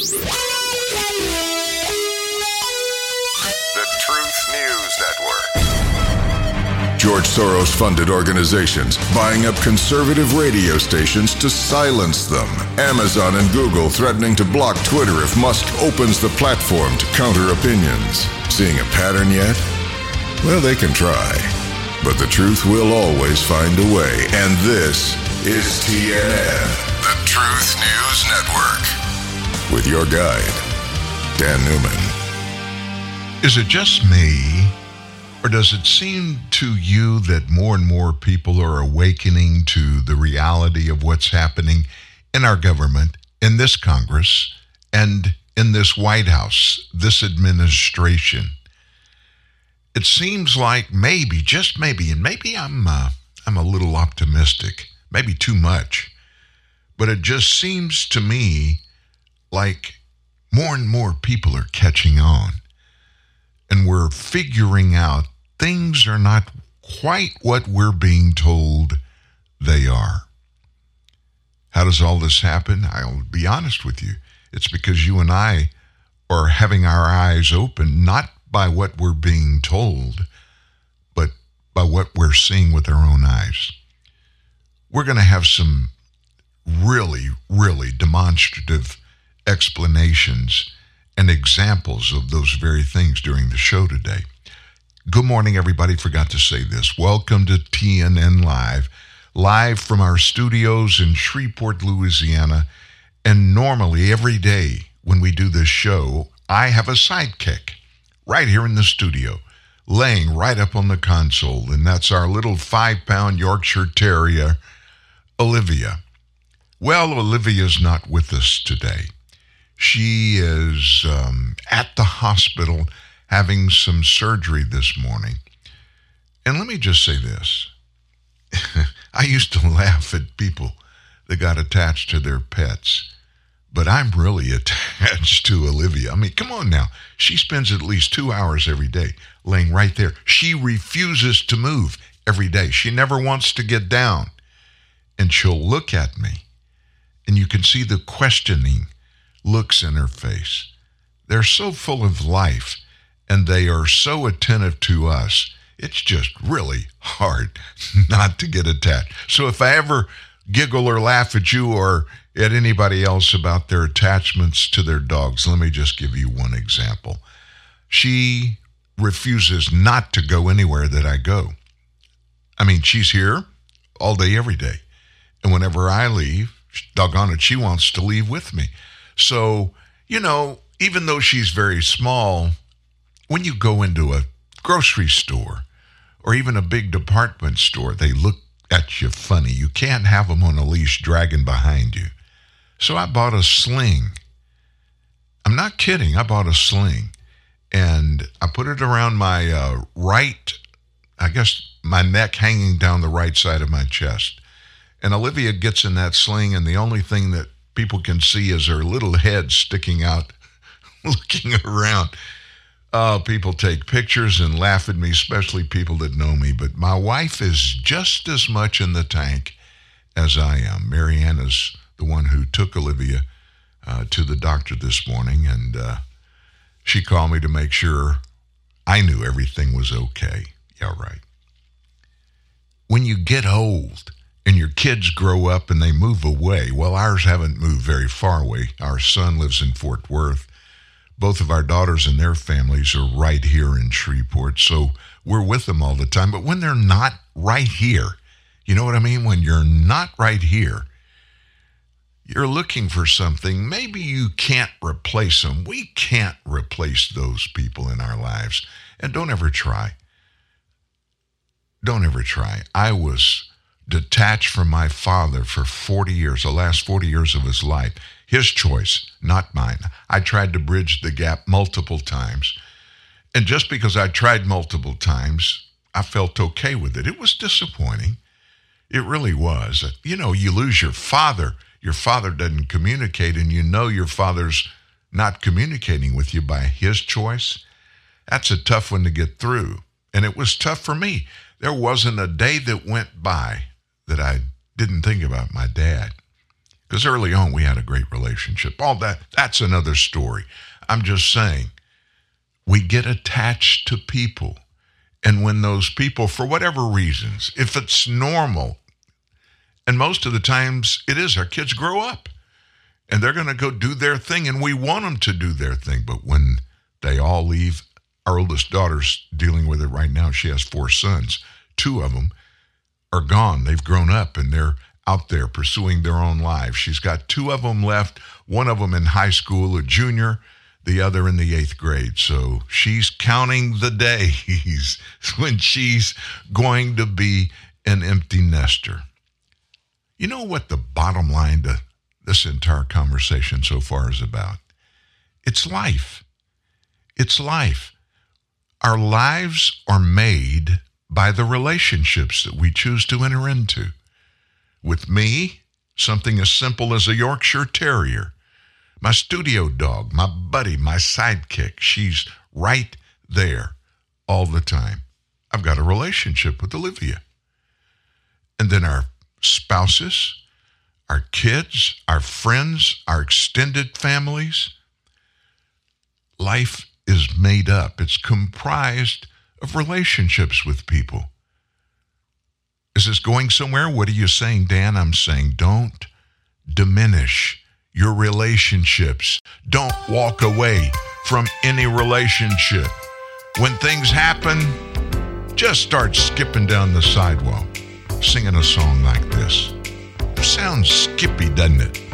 The Truth News Network. George Soros funded organizations buying up conservative radio stations to silence them. Amazon and Google threatening to block Twitter if Musk opens the platform to counter opinions. Seeing a pattern yet? Well, they can try. But the truth will always find a way. And this is TNN, the Truth News Network. With your guide, Dan Newman. Is it just me, or does it seem to you that more and more people are awakening to the reality of what's happening in our government, in this Congress, and in this White House, this administration? It seems like maybe, just maybe, and maybe I'm uh, I'm a little optimistic, maybe too much, but it just seems to me like more and more people are catching on and we're figuring out things are not quite what we're being told they are. How does all this happen? I'll be honest with you. It's because you and I are having our eyes open, not by what we're being told, but by what we're seeing with our own eyes. We're going to have some really, really demonstrative explanations and examples of those very things during the show today. Good morning, everybody. Forgot to say this. Welcome to TNN Live, live from our studios in Shreveport, Louisiana. And normally, every day when we do this show, I have a sidekick right here in the studio, laying right up on the console. And that's our little five pound Yorkshire Terrier, Olivia. Well, Olivia's not with us today. She is um, at the hospital having some surgery this morning. And let me just say this I used to laugh at people that got attached to their pets, but I'm really attached to Olivia. I mean, come on now. She spends at least two hours every day laying right there. She refuses to move every day. She never wants to get down. And she'll look at me, and you can see the questioning looks in her face. They're so full of life and they are so attentive to us. It's just really hard not to get attached. So if I ever giggle or laugh at you or at anybody else about their attachments to their dogs, let me just give you one example. She refuses not to go anywhere that I go. I mean, she's here all day, every day. And whenever I leave, doggone it, she wants to leave with me. So, you know, even though she's very small, when you go into a grocery store or even a big department store, they look at you funny. You can't have them on a leash dragging behind you. So I bought a sling. I'm not kidding. I bought a sling and I put it around my uh, right, I guess my neck hanging down the right side of my chest. And Olivia gets in that sling, and the only thing that people can see is her little head sticking out, looking around. Uh, people take pictures and laugh at me, especially people that know me. But my wife is just as much in the tank as I am. Marianne is the one who took Olivia uh, to the doctor this morning, and uh, she called me to make sure I knew everything was okay. Yeah, right. When you get old, and your kids grow up and they move away. Well, ours haven't moved very far away. Our son lives in Fort Worth. Both of our daughters and their families are right here in Shreveport. So we're with them all the time. But when they're not right here, you know what I mean? When you're not right here, you're looking for something. Maybe you can't replace them. We can't replace those people in our lives. And don't ever try. Don't ever try. I was detached from my father for 40 years, the last 40 years of his life. His choice, not mine. I tried to bridge the gap multiple times. And just because I tried multiple times, I felt okay with it. It was disappointing. It really was. You know, you lose your father, your father doesn't communicate, and you know your father's not communicating with you by his choice. That's a tough one to get through. And it was tough for me. There wasn't a day that went by that I didn't think about my dad. Because early on we had a great relationship. All that, that's another story. I'm just saying, we get attached to people. And when those people, for whatever reasons, if it's normal, and most of the times it is, our kids grow up and they're going to go do their thing, and we want them to do their thing. But when they all leave, our oldest daughter's dealing with it right now. She has four sons. Two of them are gone. They've grown up and they're out there pursuing their own lives. She's got two of them left, one of them in high school, a junior, the other in the eighth grade. So she's counting the days when she's going to be an empty nester. You know what the bottom line to this entire conversation so far is about? It's life. It's life. Our lives are made by the relationships that we choose to enter into. With me, something as simple as a Yorkshire Terrier, my studio dog, my buddy, my sidekick, she's right there all the time. I've got a relationship with Olivia. And then our spouses, our kids, our friends, our extended families. Life is made up, it's comprised of relationships with people. Is this going somewhere? What are you saying, Dan? I'm saying don't diminish your relationships. Don't walk away from any relationship. When things happen, just start skipping down the sidewalk, singing a song like this. Sounds skippy, doesn't it?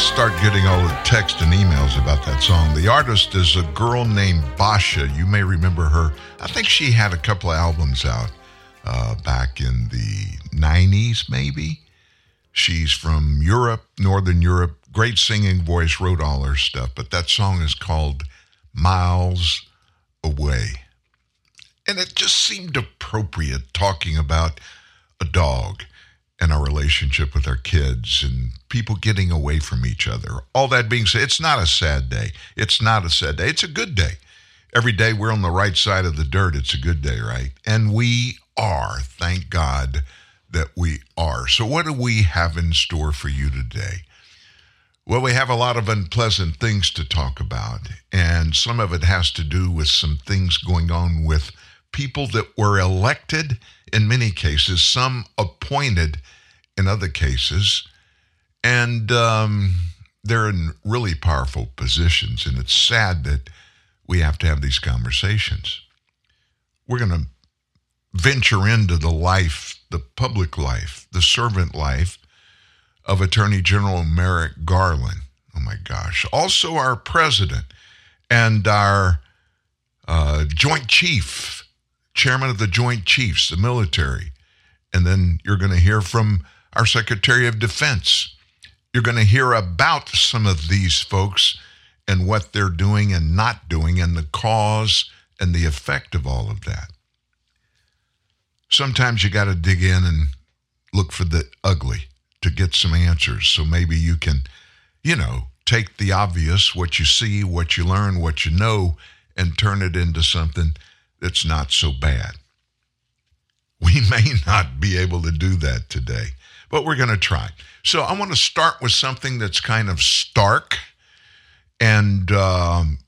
Start getting all the text and emails about that song, the artist is a girl named Basia. You may remember her. I think she had a couple of albums out uh, back in the 90s, maybe. She's from Europe, Northern Europe. Great singing voice, wrote all her stuff. But that song is called Miles Away. And it just seemed appropriate talking about a dog and our relationship with our kids and people getting away from each other. All that being said, it's not a sad day. It's not a sad day. It's a good day. Every day we're on the right side of the dirt. It's a good day, right? And we are. Thank God that we are. So, what do we have in store for you today? Well, we have a lot of unpleasant things to talk about, and some of it has to do with some things going on with people that were elected in many cases, some appointed in other cases, and um, they're in really powerful positions. And it's sad that we have to have these conversations. We're going to venture into the life, the public life, the servant life of Attorney General Merrick Garland. Oh my gosh. Also, our president and our uh, Joint Chief, Chairman of the Joint Chiefs, the military. And then you're going to hear from our Secretary of Defense. You're going to hear about some of these folks and what they're doing and not doing and the cause and the effect of all of that. Sometimes you got to dig in and look for the ugly to get some answers. So maybe you can, you know, take the obvious, what you see, what you learn, what you know, and turn it into something that's not so bad. We may not be able to do that today but we're going to try. So I want to start with something that's kind of stark. And um,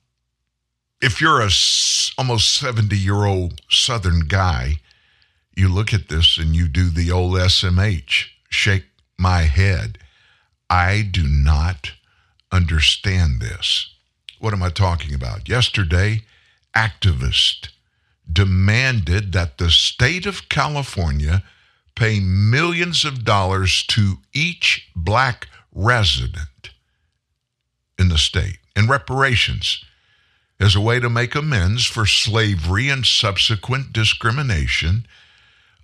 if you're a almost 70 year old Southern guy, you look at this and you do the old SMH, shake my head. I do not understand this. What am I talking about? Yesterday, activists demanded that the state of California pay millions of dollars to each black resident in the state in reparations as a way to make amends for slavery and subsequent discrimination.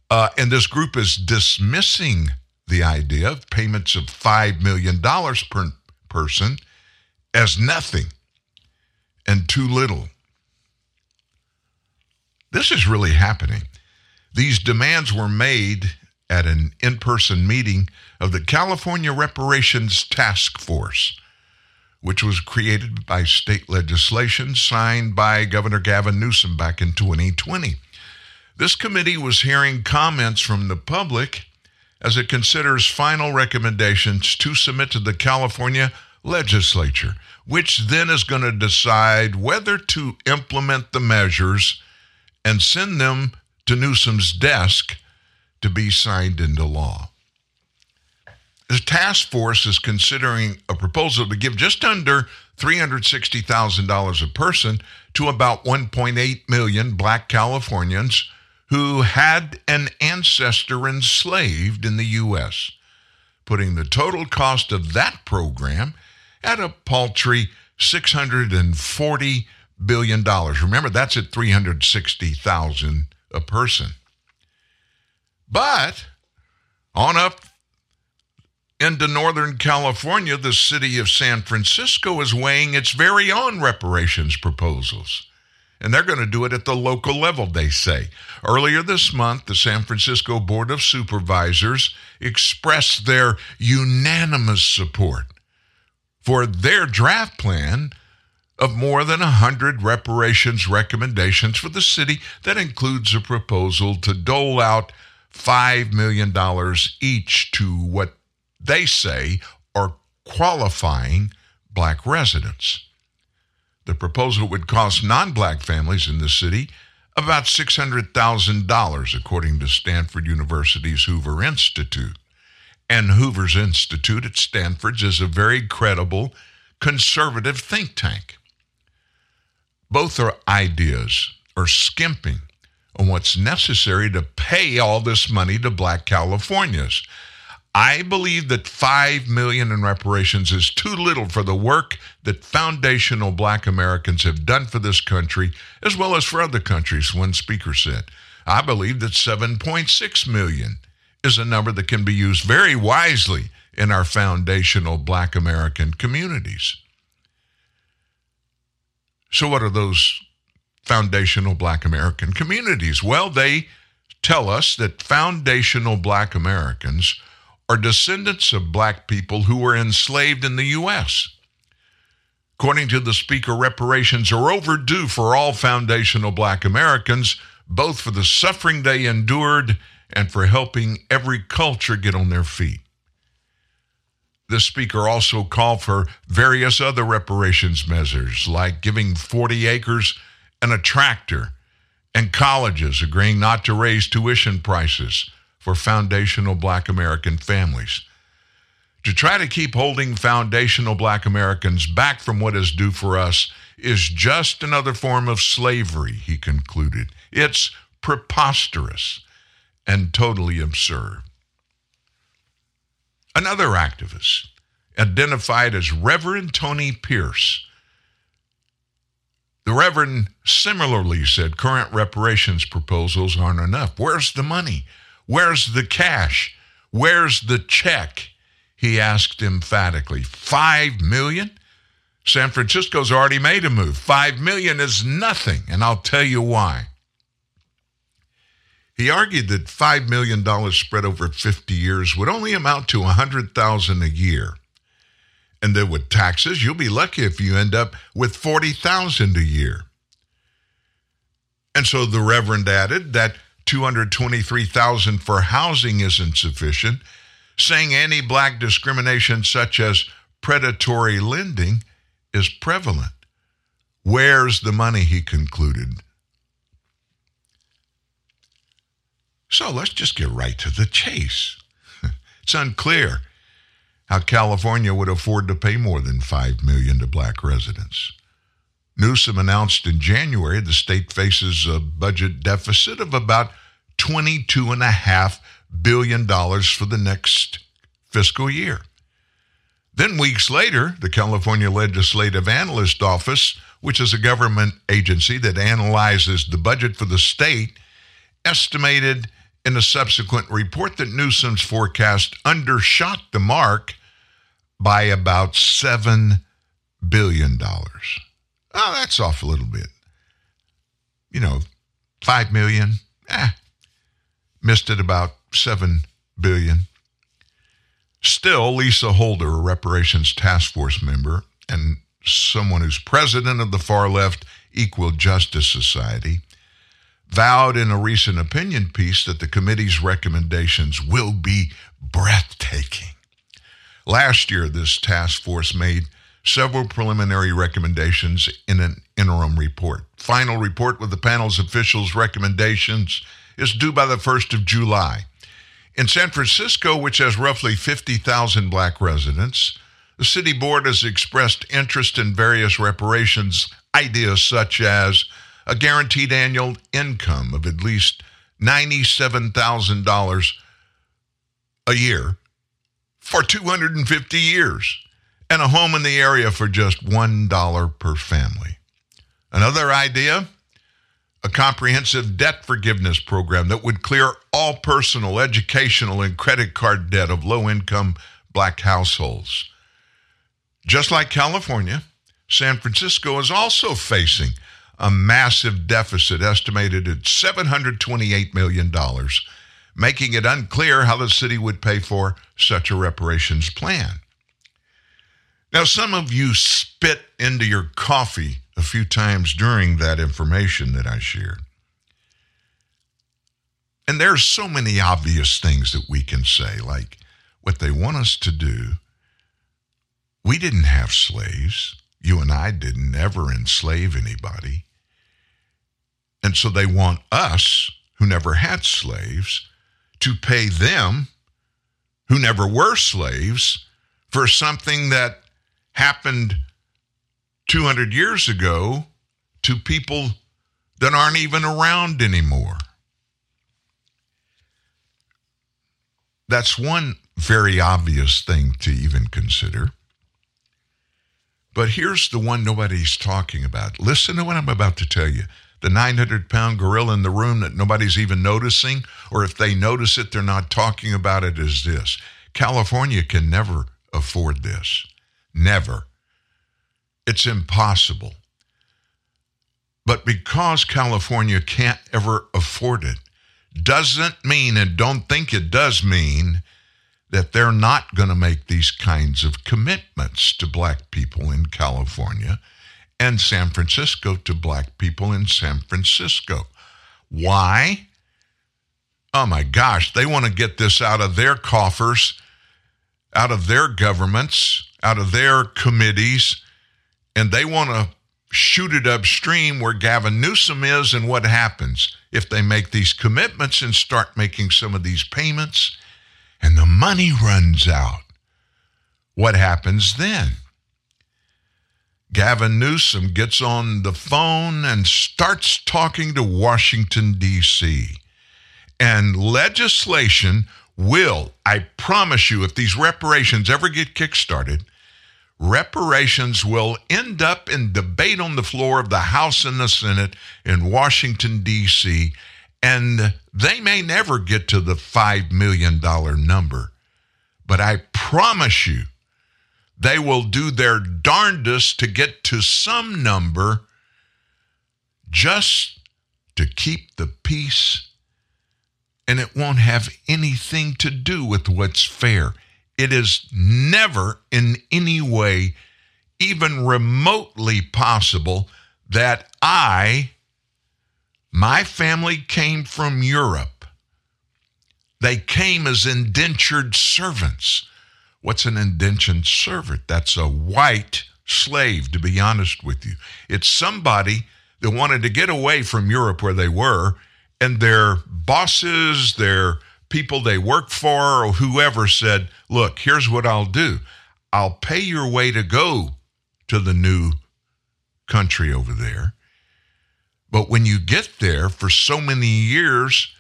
Uh, and this group is dismissing the idea of payments of $5 million per person as nothing and too little. This is really happening. These demands were made at an in person meeting of the California Reparations Task Force, which was created by state legislation signed by Governor Gavin Newsom back in 2020. This committee was hearing comments from the public as it considers final recommendations to submit to the California legislature, which then is going to decide whether to implement the measures and send them to Newsom's desk to be signed into law. The task force is considering a proposal to give just under $360,000 a person to about 1.8 million black Californians who had an ancestor enslaved in the U.S., putting the total cost of that program at a paltry $640 billion. Remember, that's at 360,000 a person. But on up into Northern California, the city of San Francisco is weighing its very own reparations proposals. And they're going to do it at the local level, they say. Earlier this month, the San Francisco Board of Supervisors expressed their unanimous support for their draft plan of more than 100 reparations recommendations for the city that includes a proposal to dole out $5 million each to what they say are qualifying black residents. The proposal would cost non black families in the city about $600,000, according to Stanford University's Hoover Institute. And Hoover's Institute at Stanford's is a very credible conservative think tank. Both are ideas or skimping on what's necessary to pay all this money to black Californians. I believe that 5 million in reparations is too little for the work that foundational black Americans have done for this country as well as for other countries, one speaker said. I believe that 7.6 million is a number that can be used very wisely in our foundational black American communities. So what are those foundational black American communities? Well, they tell us that foundational black Americans are descendants of black people who were enslaved in the U.S. According to the speaker, reparations are overdue for all foundational black Americans, both for the suffering they endured and for helping every culture get on their feet. The speaker also called for various other reparations measures, like giving 40 acres and a tractor, and colleges agreeing not to raise tuition prices for foundational black American families. To try to keep holding foundational black Americans back from what is due for us is just another form of slavery, he concluded. It's preposterous and totally absurd. Another activist, identified as Reverend Tony Pierce, the Reverend similarly said current reparations proposals aren't enough. Where's the money? Where's the cash? Where's the check? He asked emphatically. Five million? San Francisco's already made a move. Five million is nothing, and I'll tell you why. He argued that $5 million spread over 50 years would only amount to a 100000 a year. And that with taxes, you'll be lucky if you end up with 40000 a year. And so the Reverend added that 223,000 for housing isn't sufficient, saying any black discrimination such as predatory lending is prevalent. Where's the money, he concluded. So let's just get right to the chase. it's unclear how California would afford to pay more than 5 million to black residents. Newsom announced in January the state faces a budget deficit of about $22.5 billion for the next fiscal year. Then, weeks later, the California Legislative Analyst Office, which is a government agency that analyzes the budget for the state, estimated in a subsequent report that Newsom's forecast undershot the mark by about $7 billion. Oh, that's off a little bit. You know, 5 million, eh, missed it about 7 billion. Still, Lisa Holder, a reparations task force member and someone who's president of the far left Equal Justice Society, vowed in a recent opinion piece that the committee's recommendations will be breathtaking. Last year, this task force made several preliminary recommendations in an interim report. Final report with the panel's officials' recommendations is due by the 1st of July. In San Francisco, which has roughly 50,000 black residents, the city board has expressed interest in various reparations ideas such as a guaranteed annual income of at least $97,000 a year for 250 years and a home in the area for just $1 per family. Another idea a comprehensive debt forgiveness program that would clear all personal, educational, and credit card debt of low income black households. Just like California, San Francisco is also facing a massive deficit estimated at $728 million, making it unclear how the city would pay for such a reparations plan. Now, some of you spit into your coffee a few times during that information that I shared. And there's so many obvious things that we can say, like what they want us to do. We didn't have slaves. You and I didn't ever enslave anybody. And so they want us, who never had slaves, to pay them, who never were slaves, for something that happened 200 years ago to people that aren't even around anymore. That's one very obvious thing to even consider. But here's the one nobody's talking about. Listen to what I'm about to tell you. The 900 pound gorilla in the room that nobody's even noticing, or if they notice it, they're not talking about it, is this California can never afford this. Never. It's impossible. But because California can't ever afford it, doesn't mean, and don't think it does mean, that they're not going to make these kinds of commitments to black people in California and San Francisco to black people in San Francisco. Why? Oh my gosh, they want to get this out of their coffers, out of their governments, out of their committees, and they want to shoot it upstream where Gavin Newsom is and what happens if they make these commitments and start making some of these payments and the money runs out. What happens then? Gavin Newsom gets on the phone and starts talking to Washington, D.C. And legislation will, I promise you, if these reparations ever get kickstarted, reparations will end up in debate on the floor of the House and the Senate in Washington, D.C., and they may never get to the $5 million number. But I promise you, they will do their darndest to get to some number just to keep the peace. And it won't have anything to do with what's fair. It is never in any way, even remotely possible, that I my family came from Europe. They came as indentured servants. What's an indentured servant? That's a white slave, to be honest with you. It's somebody that wanted to get away from Europe where they were, and their bosses, their people they work for, or whoever said, Look, here's what I'll do I'll pay your way to go to the new country over there but when you get there for so many years,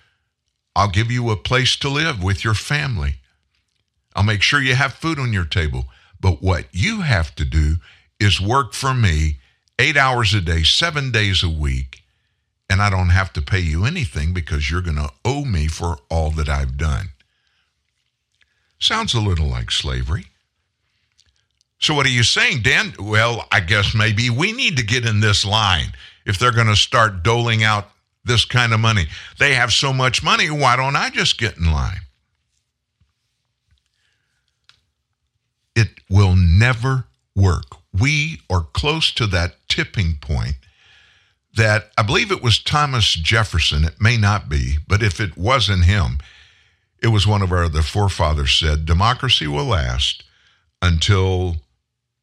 I'll give you a place to live with your family. I'll make sure you have food on your table. But what you have to do is work for me eight hours a day, seven days a week, and I don't have to pay you anything because you're going to owe me for all that I've done. Sounds a little like slavery. So, what are you saying, Dan? Well, I guess maybe we need to get in this line if they're going to start doling out this kind of money. They have so much money, why don't I just get in line? It will never work. We are close to that tipping point that I believe it was Thomas Jefferson. It may not be, but if it wasn't him, it was one of our the forefathers said democracy will last until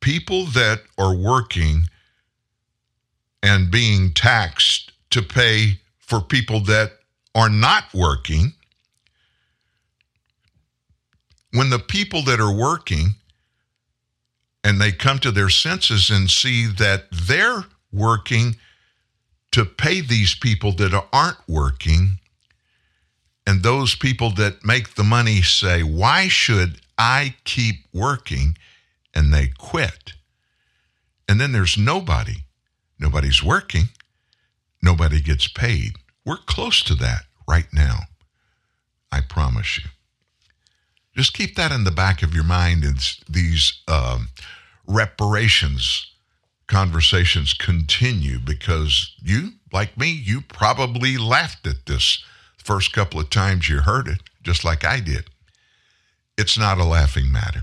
people that are working and being taxed to pay for people that are not working, when the people that are working and they come to their senses and see that they're working to pay these people that aren't working, and those people that make the money say, Why should I keep working? And they quit. And then there's nobody Nobody's working. Nobody gets paid. We're close to that right now. I promise you. Just keep that in the back of your mind as these um, reparations conversations continue because you, like me, you probably laughed at this first couple of times you heard it, just like I did. It's not a laughing matter.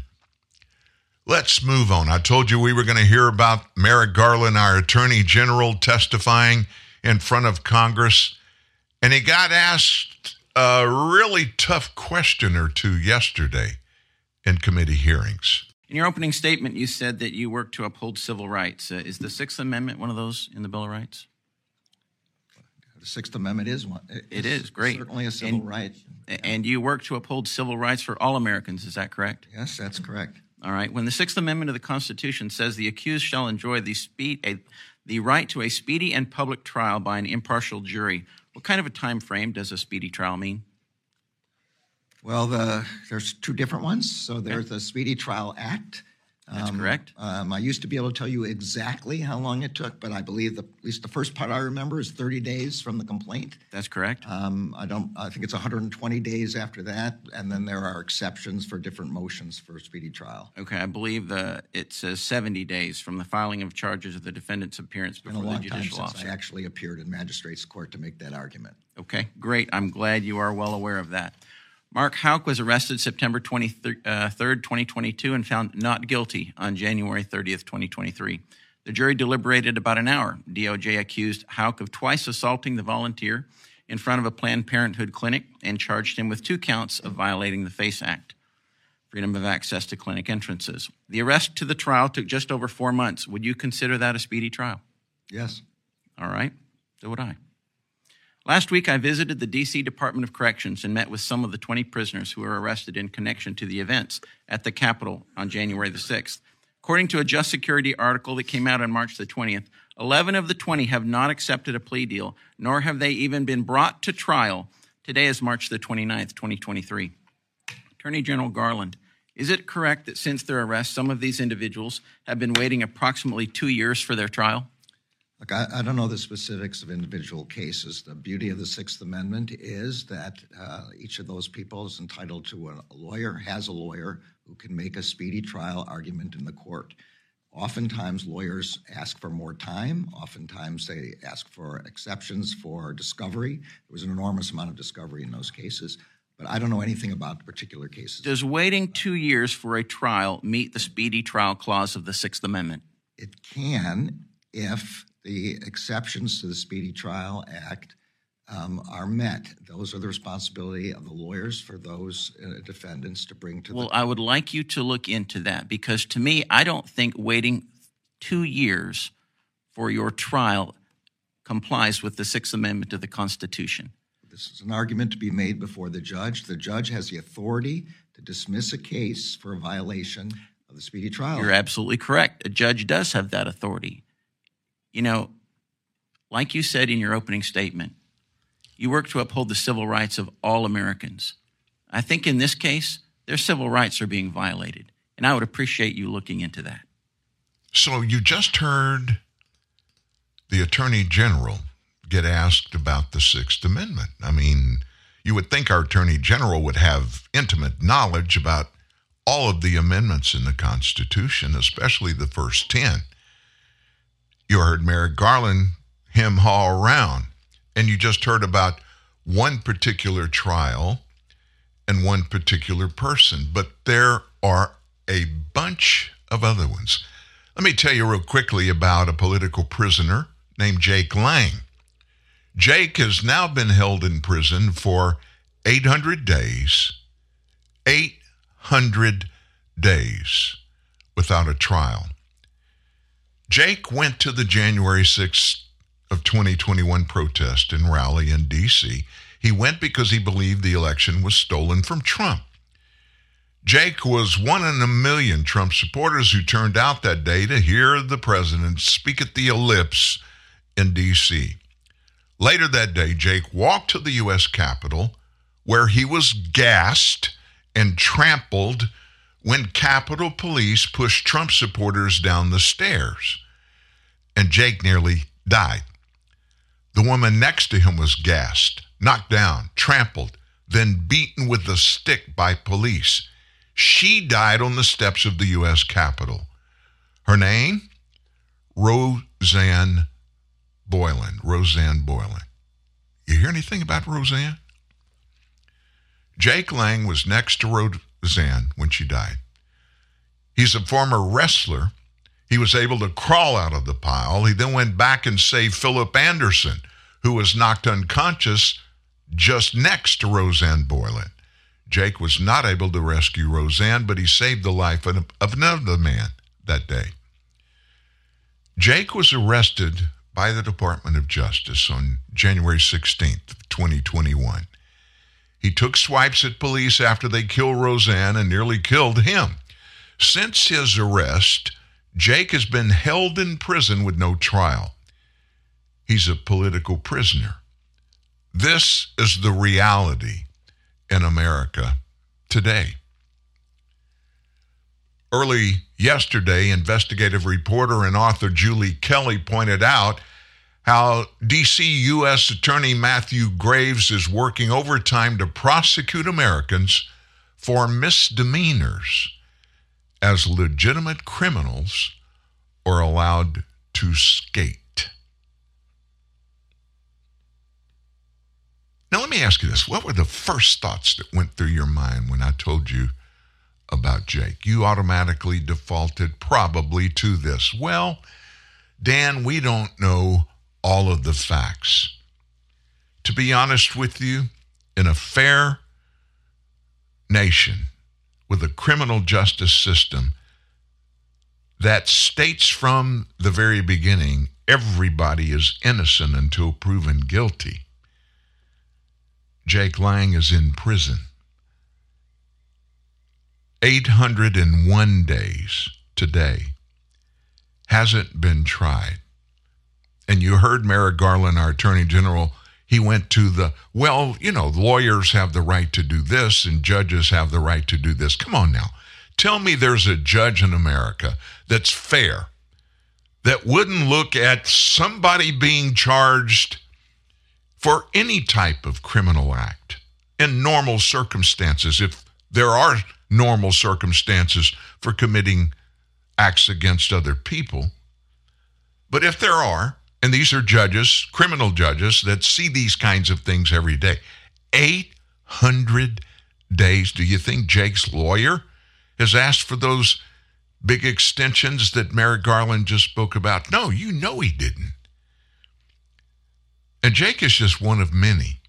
Let's move on. I told you we were going to hear about Merrick Garland, our Attorney General, testifying in front of Congress. And he got asked a really tough question or two yesterday in committee hearings. In your opening statement, you said that you work to uphold civil rights. Uh, is the Sixth Amendment one of those in the Bill of Rights? The Sixth Amendment is one. It is great. Certainly a civil and, right. And you work to uphold civil rights for all Americans. Is that correct? Yes, that's correct. All right. When the Sixth Amendment of the Constitution says the accused shall enjoy the speed, a, the right to a speedy and public trial by an impartial jury, what kind of a time frame does a speedy trial mean? Well, the, there's two different ones. So there's the Speedy Trial Act. That's correct. Um, I used to be able to tell you exactly how long it took, but I believe the, at least the first part I remember is 30 days from the complaint. That's correct. Um, I don't. I think it's 120 days after that, and then there are exceptions for different motions for speedy trial. Okay, I believe the, it says 70 days from the filing of charges of the defendant's appearance It's been a before the time judicial since officer. I actually appeared in magistrate's court to make that argument. Okay, great. I'm glad you are well aware of that. Mark Houck was arrested September 23rd, uh, 3rd, 2022, and found not guilty on January 30th, 2023. The jury deliberated about an hour. DOJ accused Houck of twice assaulting the volunteer in front of a Planned Parenthood clinic and charged him with two counts of violating the FACE Act, freedom of access to clinic entrances. The arrest to the trial took just over four months. Would you consider that a speedy trial? Yes. All right, so would I. Last week, I visited the D.C. Department of Corrections and met with some of the 20 prisoners who were arrested in connection to the events at the Capitol on January the 6th. According to a Just Security article that came out on March the 20th, 11 of the 20 have not accepted a plea deal, nor have they even been brought to trial. Today is March the 29th, 2023. Attorney General Garland, is it correct that since their arrest, some of these individuals have been waiting approximately two years for their trial? Look, I, I don't know the specifics of individual cases. The beauty of the Sixth Amendment is that uh, each of those people is entitled to a, a lawyer, has a lawyer who can make a speedy trial argument in the court. Oftentimes, lawyers ask for more time. Oftentimes, they ask for exceptions for discovery. There was an enormous amount of discovery in those cases, but I don't know anything about the particular cases. Does waiting two years for a trial meet the speedy trial clause of the Sixth Amendment? It can if the exceptions to the Speedy Trial Act um, are met. Those are the responsibility of the lawyers for those uh, defendants to bring to Well, the. I would like you to look into that because to me, I don't think waiting two years for your trial complies with the Sixth Amendment of the Constitution. This is an argument to be made before the judge. The judge has the authority to dismiss a case for a violation of the Speedy Trial You're Act. absolutely correct. A judge does have that authority. You know, like you said in your opening statement, you work to uphold the civil rights of all Americans. I think in this case, their civil rights are being violated, and I would appreciate you looking into that. So you just heard the Attorney General get asked about the Sixth Amendment. I mean, you would think our Attorney General would have intimate knowledge about all of the amendments in the Constitution, especially the first 10. You heard Merrick Garland him haw around, and you just heard about one particular trial and one particular person, but there are a bunch of other ones. Let me tell you real quickly about a political prisoner named Jake Lang. Jake has now been held in prison for 800 days, 800 days without a trial. Jake went to the January 6th of 2021 protest and rally in D.C. He went because he believed the election was stolen from Trump. Jake was one in a million Trump supporters who turned out that day to hear the president speak at the ellipse in D.C. Later that day, Jake walked to the U.S. Capitol where he was gassed and trampled when Capitol Police pushed Trump supporters down the stairs. And Jake nearly died. The woman next to him was gassed, knocked down, trampled, then beaten with a stick by police. She died on the steps of the U.S. Capitol. Her name? Rosanne Boyland. Rosanne Boyland. You hear anything about Rosanne? Jake Lang was next to Rosanne when she died. He's a former wrestler. He was able to crawl out of the pile. He then went back and saved Philip Anderson, who was knocked unconscious just next to Rosanne Boyland. Jake was not able to rescue Rosanne, but he saved the life of another man that day. Jake was arrested by the Department of Justice on January 16th, 2021. He took swipes at police after they killed Rosanne and nearly killed him. Since his arrest, Jake has been held in prison with no trial. He's a political prisoner. This is the reality in America today. Early yesterday, investigative reporter and author Julie Kelly pointed out how DC U.S. Attorney Matthew Graves is working overtime to prosecute Americans for misdemeanors as legitimate criminals are allowed to skate. Now, let me ask you this. What were the first thoughts that went through your mind when I told you about Jake? You automatically defaulted probably to this. Well, Dan, we don't know all of the facts. To be honest with you, in a fair nation with a criminal justice system that states from the very beginning everybody is innocent until proven guilty. Jake Lang is in prison. 801 days today hasn't been tried. And you heard Merrick Garland, our Attorney General, he went to the, well, you know, lawyers have the right to do this and judges have the right to do this. Come on now. Tell me there's a judge in America that's fair, that wouldn't look at somebody being charged for any type of criminal act in normal circumstances, if there are normal circumstances for committing acts against other people. But if there are, and these are judges, criminal judges, that see these kinds of things every day, 800 days. Do you think Jake's lawyer has asked for those big extensions that Merrick Garland just spoke about? No, you know he didn't. And Jake is just one of many.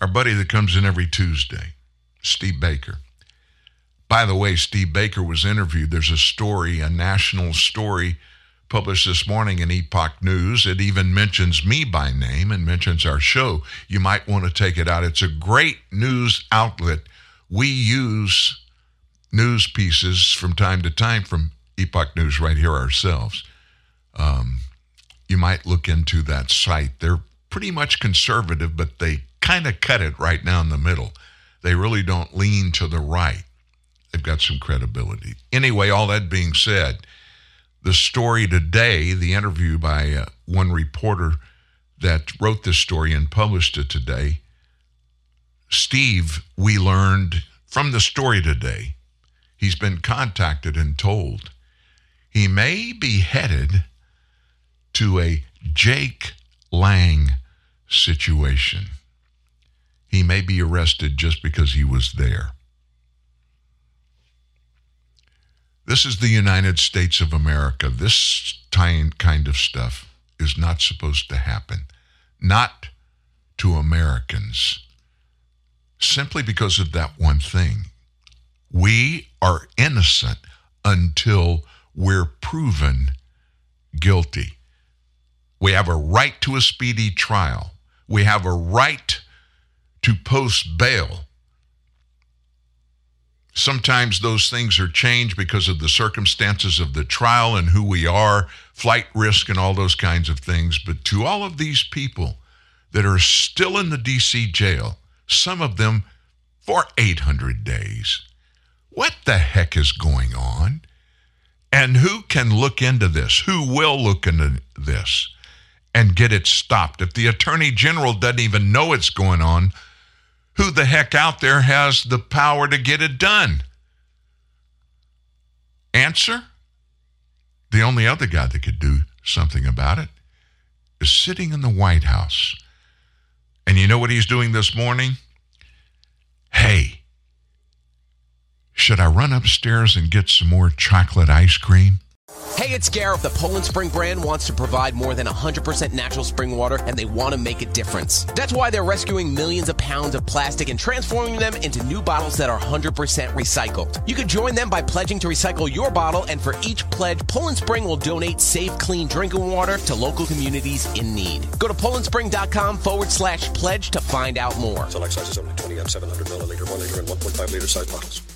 Our buddy that comes in every Tuesday, Steve Baker. By the way, Steve Baker was interviewed. There's a story, a national story published this morning in Epoch News. It even mentions me by name and mentions our show. You might want to take it out. It's a great news outlet. We use news pieces from time to time from Epoch News right here ourselves. Um, you might look into that site. They're pretty much conservative, but they kind of cut it right down the middle. They really don't lean to the right. They've got some credibility. Anyway, all that being said, the story today, the interview by uh, one reporter that wrote this story and published it today, Steve, we learned from the story today, he's been contacted and told he may be headed to a Jake Lang situation. He may be arrested just because he was there. This is the United States of America. This kind of stuff is not supposed to happen. Not to Americans. Simply because of that one thing. We are innocent until we're proven guilty. We have a right to a speedy trial. We have a right to post bail. Sometimes those things are changed because of the circumstances of the trial and who we are, flight risk, and all those kinds of things. But to all of these people that are still in the DC jail, some of them for 800 days, what the heck is going on? And who can look into this? Who will look into this and get it stopped? If the Attorney General doesn't even know it's going on, who the heck out there has the power to get it done? Answer? The only other guy that could do something about it is sitting in the White House. And you know what he's doing this morning? Hey, should I run upstairs and get some more chocolate ice cream? Hey, it's Gareth. The Poland Spring brand wants to provide more than 100% natural spring water, and they want to make a difference. That's why they're rescuing millions of pounds of plastic and transforming them into new bottles that are 100% recycled. You can join them by pledging to recycle your bottle, and for each pledge, Poland Spring will donate safe, clean drinking water to local communities in need. Go to polandspring.com forward slash pledge to find out more. Select sizes only 20 amp, 700 milliliter, 1 liter, and 1.5 liter size bottles.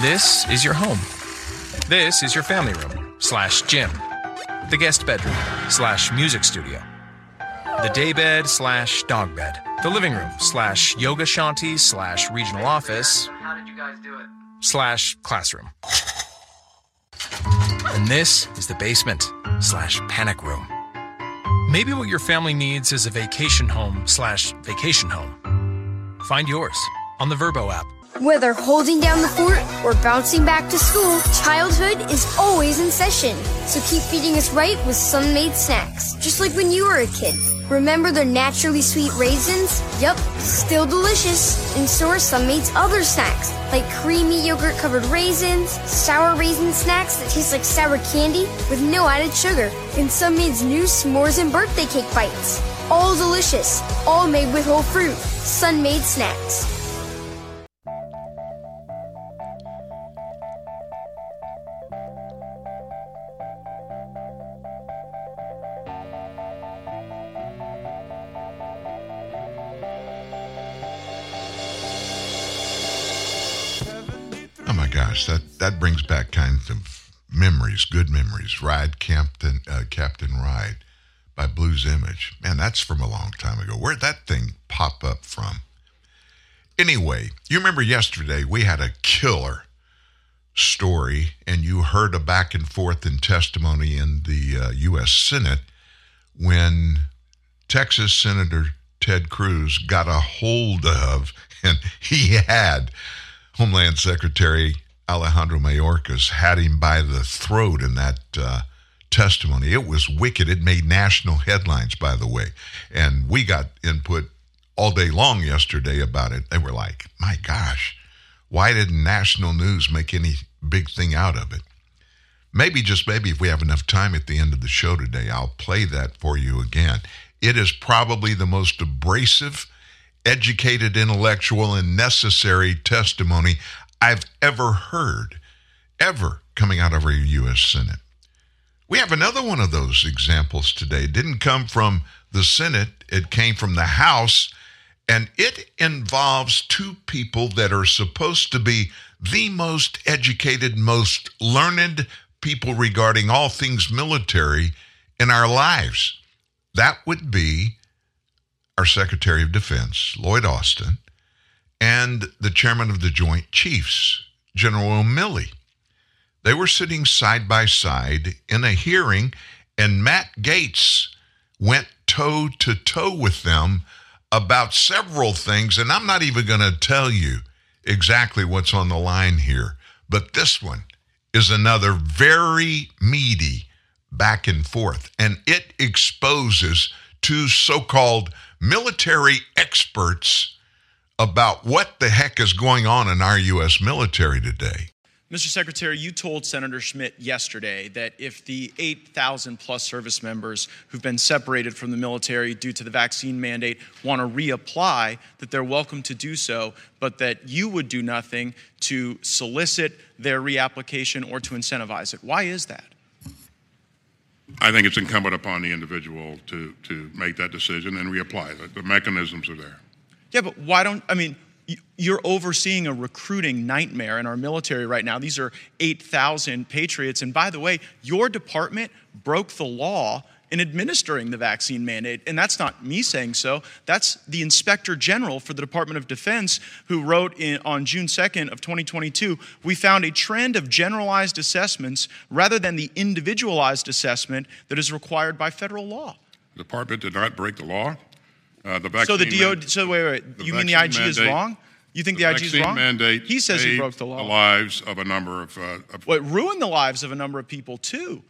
This is your home. This is your family room slash gym. The guest bedroom slash music studio. The daybed slash dog bed. The living room slash yoga shanty slash regional office. How did you guys do it? Slash classroom. And this is the basement slash panic room. Maybe what your family needs is a vacation home slash vacation home. Find yours on the Vrbo app. Whether holding down the fort or bouncing back to school, childhood is always in session. So keep feeding us right with Sun-Maid snacks, just like when you were a kid. Remember their naturally sweet raisins? Yup, still delicious. And so are Sun-Maid's other snacks, like creamy yogurt covered raisins, sour raisin snacks that taste like sour candy with no added sugar, and Sun-Maid's new s'mores and birthday cake bites. All delicious, all made with whole fruit. Sun-Maid snacks. That brings back kinds of memories, good memories. Ride Captain uh, Captain Ride by Blues Image. Man, that's from a long time ago. Where'd that thing pop up from? Anyway, you remember yesterday we had a killer story, and you heard a back and forth in testimony in the uh, U.S. Senate when Texas Senator Ted Cruz got a hold of, and he had Homeland Secretary Alejandro Mayorkas had him by the throat in that uh, testimony. It was wicked. It made national headlines, by the way. And we got input all day long yesterday about it. They were like, my gosh, why didn't national news make any big thing out of it? Maybe, just maybe, if we have enough time at the end of the show today, I'll play that for you again. It is probably the most abrasive educated, intellectual, and necessary testimony I've ever heard, ever coming out of our U.S. Senate. We have another one of those examples today. It didn't come from the Senate, it came from the House, and it involves two people that are supposed to be the most educated, most learned people regarding all things military in our lives. That would be our Secretary of Defense, Lloyd Austin, and the chairman of the Joint Chiefs, General Milley. They were sitting side by side in a hearing, and Matt Gaetz went toe to toe with them about several things. And I'm not even going to tell you exactly what's on the line here, but this one is another very meaty back and forth, and it exposes two so called military experts about what the heck is going on in our U.S. military today. Mr. Secretary, you told Senator Schmitt yesterday that if the 8,000 plus service members who've been separated from the military due to the vaccine mandate want to reapply, that they're welcome to do so, but that you would do nothing to solicit their reapplication or to incentivize it. Why is that? I think it's incumbent upon the individual to, to make that decision and reapply. The, the mechanisms are there. Yeah, but why don't, I mean, you're overseeing a recruiting nightmare in our military right now. These are 8,000 patriots. And by the way, your department broke the law in administering the vaccine mandate. And that's not me saying so. That's the Inspector General for the Department of Defense who wrote in, on June 2nd of 2022, we found a trend of generalized assessments rather than the individualized assessment that is required by federal law. The department did not break the law. Uh, the so the DO, so wait, wait, you mean the IG mandate, is wrong? You think the, the IG is wrong? Mandate he says he broke the law. The lives of a number of. Uh, of well, ruined the lives of a number of people too.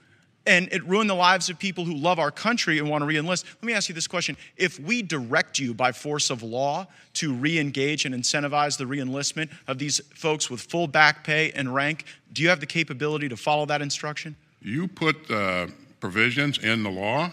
and it ruined the lives of people who love our country and want to re-enlist. Let me ask you this question: If we direct you by force of law to re-engage and incentivize the re-enlistment of these folks with full back pay and rank, do you have the capability to follow that instruction? You put uh, provisions in the law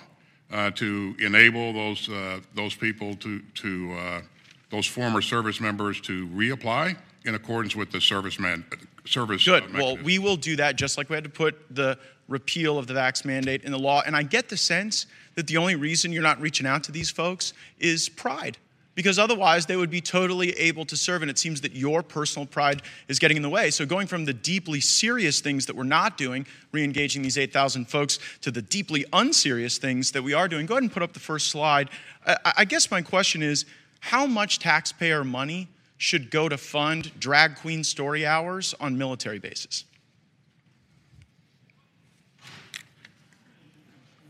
uh, to enable those uh, those people to to uh, those former service members to reapply in accordance with the serviceman service. Good. uh, well, we will do that just like we had to put the repeal of the vax mandate in the law. And I get the sense that the only reason you're not reaching out to these folks is pride. Because otherwise, they would be totally able to serve. And it seems that your personal pride is getting in the way. So, going from the deeply serious things that we're not doing, re engaging these 8,000 folks, to the deeply unserious things that we are doing, go ahead and put up the first slide. I, guess my question is how much taxpayer money should go to fund drag queen story hours on military bases?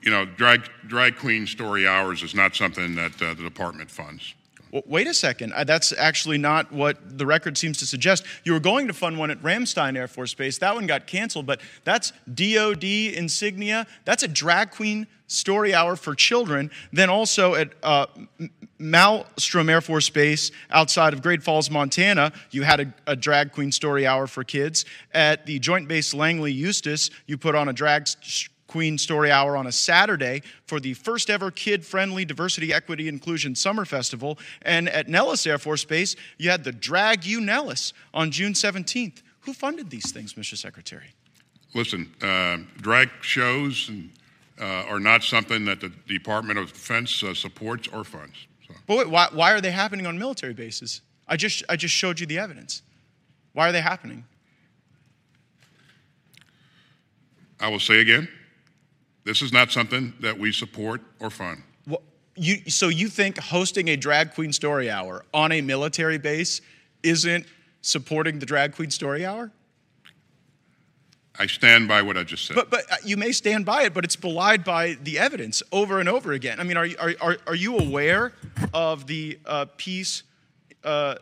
you know, drag drag queen story hours is not something that uh, the department funds. Well, wait a second. That's actually not what the record seems to suggest. You were going to fund one at Ramstein Air Force Base. That one got canceled, but that's DOD insignia. That's a drag queen story hour for children. Then also at uh, Malmstrom Air Force Base outside of Great Falls, Montana, you had a, a drag queen story hour for kids. At the Joint Base Langley Eustis, you put on a drag Queen Story Hour on a Saturday for the first ever kid friendly diversity, equity, inclusion summer festival. And at Nellis Air Force Base, you had the Drag You Nellis on June 17th. Who funded these things, Mr. Secretary? Listen, uh, drag shows and, uh, are not something that the Department of Defense uh, supports or funds. So. But wait, why, why are they happening on military bases? I just, I just showed you the evidence. Why are they happening? I will say again, this is not something that we support or fund. What, you, so you think hosting a drag queen story hour on a military base isn't supporting the drag queen story hour? I stand by what I just said. But, but uh, you may stand by it, but it's belied by the evidence over and over again. I mean, are, you- are, are, are you aware of the uh, piece? Uh,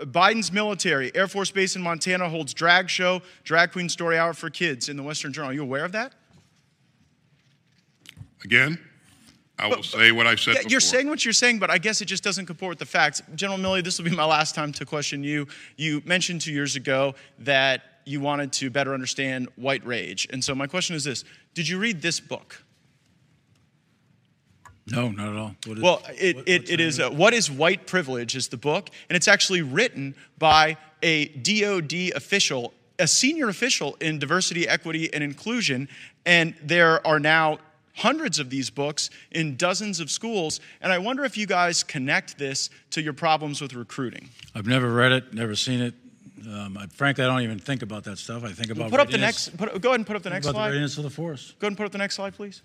Biden's military, Air Force Base in Montana holds drag show, drag queen story hour for kids in the Western Journal. Are you aware of that? Again, I will say what I've said Yeah, before. you're saying what you're saying, but I guess it just doesn't comport with the facts. General Milley, this will be my last time to question you. You mentioned two years ago that you wanted to better understand white rage. And so my question is this Did you read this book? No, not at all. What is, Well, it, what- it, what's it the is name uh, What is White Privilege is the book, and it's actually written by a DOD official, a senior official in diversity, equity, and inclusion. And there are now hundreds of these books in dozens of schools. And I wonder if you guys connect this to your problems with recruiting. I've never read it, never seen it. Um, I, frankly, I don't even think about that stuff. I think about Put up the next, put, go ahead and put up the next about the slide. readiness of the force. Go ahead and put up the next slide, please.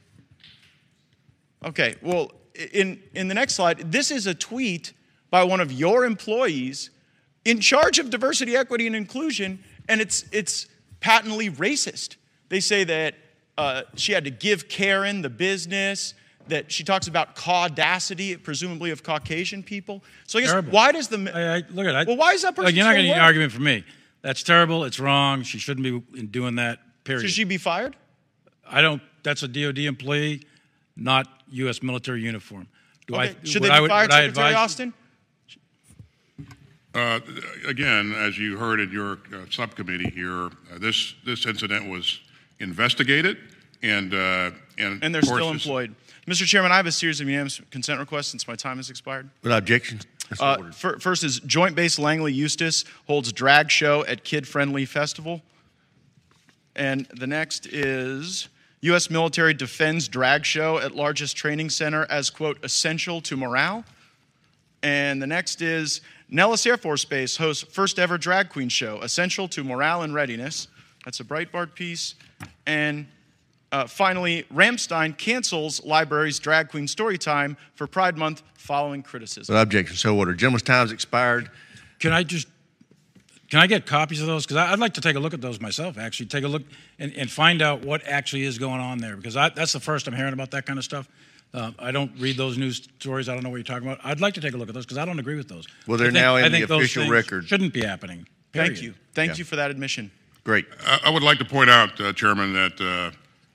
Okay, well, in, in the next slide, this is a tweet by one of your employees in charge of diversity, equity, and inclusion, and it's, it's patently racist. They say that uh, she had to give Karen the business, that she talks about caudacity, presumably of Caucasian people. So I guess, Terrible. why does the. I, I, look at it. well, why is that person Look, you're not so going to get an argument from me. That's terrible. It's wrong. She shouldn't be doing that. Period. Should she be fired? I don't. That's a DoD employee, not U.S. military uniform. Do Okay. I? Should they I- be would fired, I Secretary Austin? Uh, again, as you heard in your uh, subcommittee here, uh, this this incident was investigated, and uh, and And they're still employed. Mr. Chairman, I have a series of unanimous consent requests since my time has expired. Without objection. Uh, fir- first is Joint Base Langley Eustis holds drag show at Kid Friendly Festival. And the next is U.S. military defends drag show at largest training center as, quote, essential to morale. And the next is Nellis Air Force Base hosts first ever drag queen show, essential to morale and readiness. That's a Breitbart piece. And uh, finally, Ramstein cancels library's drag queen story time for Pride Month following criticism. Without objection. So ordered. Gentleman's time's expired. Can I just? Can I get copies of those? Because I'd like to take a look at those myself. Actually, take a look and, and find out what actually is going on there. Because I, that's the first I'm hearing about that kind of stuff. Uh, I don't read those news stories. I don't know what you're talking about. I'd like to take a look at those because I don't agree with those. Well, they're think- now in I the think those official things record. Shouldn't be happening. Thank you. Thank Yeah. you for that admission. Great. I I would like to point out, uh, Chairman, that uh,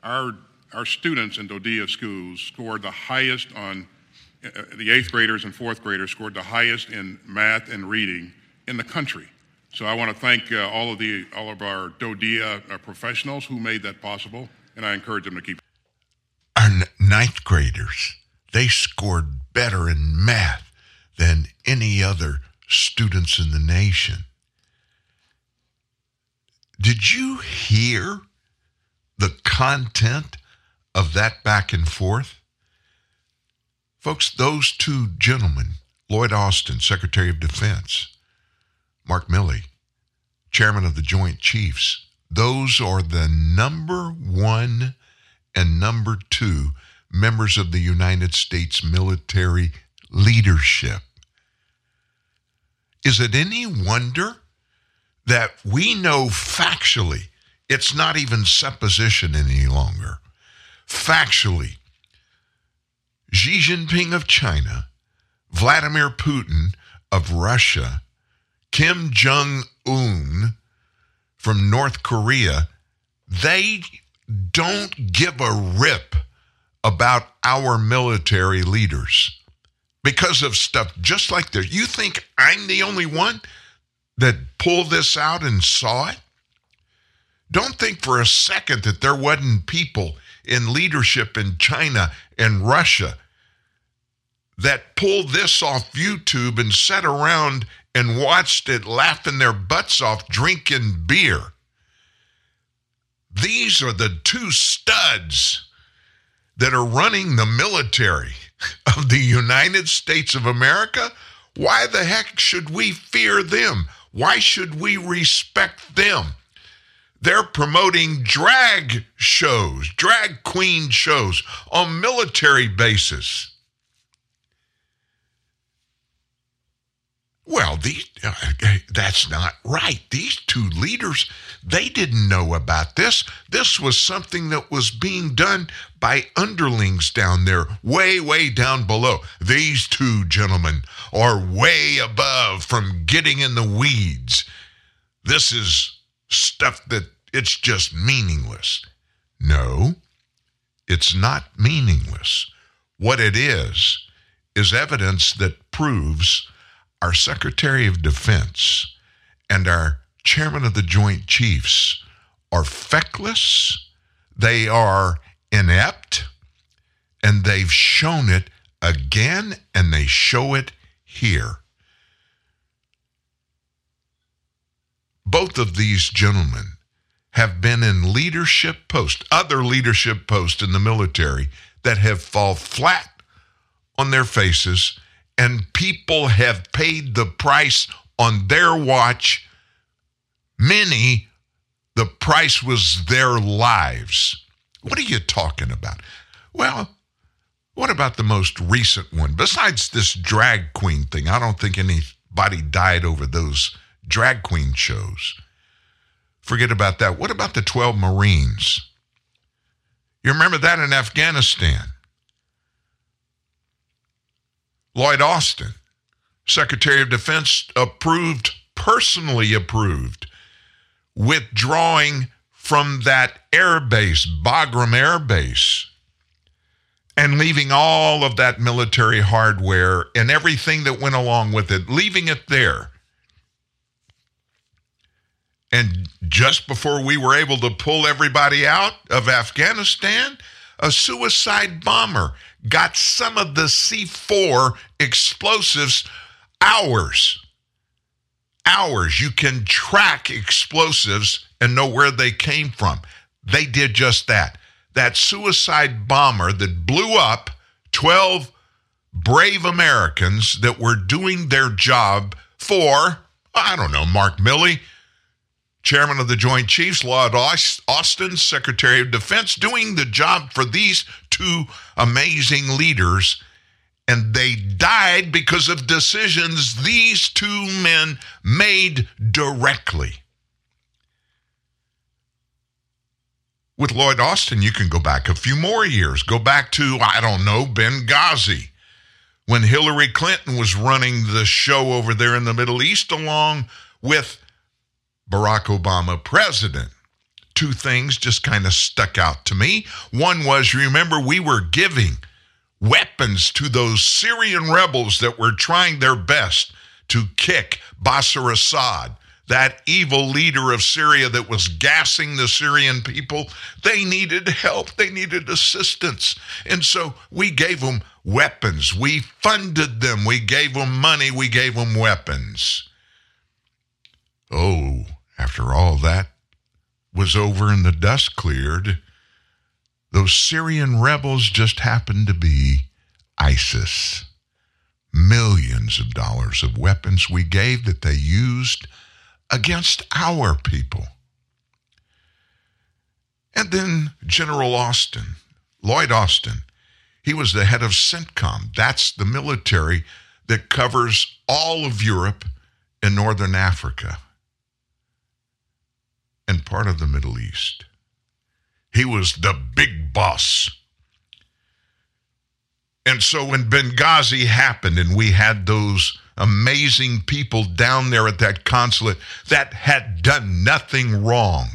our, our students in DoDEA schools scored the highest on, uh, the eighth graders and fourth graders scored the highest in math and reading in the country. So I want to thank uh, all of the all of our DoDEA uh, professionals who made that possible, and I encourage them to keep. Our n- ninth graders, they scored better in math than any other students in the nation. Did you hear the content of that back and forth? Folks, those two gentlemen, Lloyd Austin, Secretary of Defense, Mark Milley, Chairman of the Joint Chiefs, those are the number one and number two members of the United States military leadership. Is it any wonder that we know factually, it's not even supposition any longer, factually, Xi Jinping of China, Vladimir Putin of Russia, Kim Jong un from North Korea, they don't give a rip about our military leaders because of stuff just like this. You think I'm the only one that pulled this out and saw it? Don't think for a second that there wasn't people in leadership in China and Russia that pulled this off YouTube and sat around and watched it laughing their butts off drinking beer. These are the two studs that are running the military of the United States of America. Why the heck should we fear them? Why should we respect them? They're promoting drag shows, drag queen shows on military bases. Well, these, uh, that's not right. These two leaders, they didn't know about this. This was something that was being done by underlings down there, way, way down below. These two gentlemen are way above from getting in the weeds. This is stuff that it's just meaningless. No, it's not meaningless. What it is, is evidence that proves our Secretary of Defense and our Chairman of the Joint Chiefs are feckless, they are inept, and they've shown it again, and they show it here. Both of these gentlemen have been in leadership posts, other leadership posts in the military that have fall flat on their faces and people have paid the price on their watch. Many, the price was their lives. What are you talking about? Well, what about the most recent one? Besides this drag queen thing, I don't think anybody died over those drag queen shows. Forget about that. What about the 12 Marines? You remember that in Afghanistan? Lloyd Austin, Secretary of Defense, approved, personally approved, withdrawing from that air base, Bagram Air Base, and leaving all of that military hardware and everything that went along with it, leaving it there. And just before we were able to pull everybody out of Afghanistan, a suicide bomber got some of the C4 explosives hours. Hours. You can track explosives and know where they came from. They did just that. That suicide bomber that blew up 12 brave Americans that were doing their job for, I don't know, Mark Milley, chairman of the Joint Chiefs, Lloyd Austin, Secretary of Defense, doing the job for these two amazing leaders. And they died because of decisions these two men made directly. With Lloyd Austin, you can go back a few more years. Go back to, I don't know, Benghazi, when Hillary Clinton was running the show over there in the Middle East along with Barack Obama president. two things just kind of stuck out to me. One was remember, we were giving weapons to those Syrian rebels that were trying their best to kick Bashar Assad, that evil leader of Syria that was gassing the Syrian people. They needed help, they needed assistance. And so we gave them weapons, we funded them, we gave them money, we gave them weapons. Oh, after all that was over and the dust cleared, those Syrian rebels just happened to be ISIS. Millions of dollars of weapons we gave that they used against our people. And then General Austin, Lloyd Austin, he was the head of CENTCOM. That's the military that covers all of Europe and Northern Africa and part of the Middle East. He was the big boss. And so when Benghazi happened and we had those amazing people down there at that consulate that had done nothing wrong,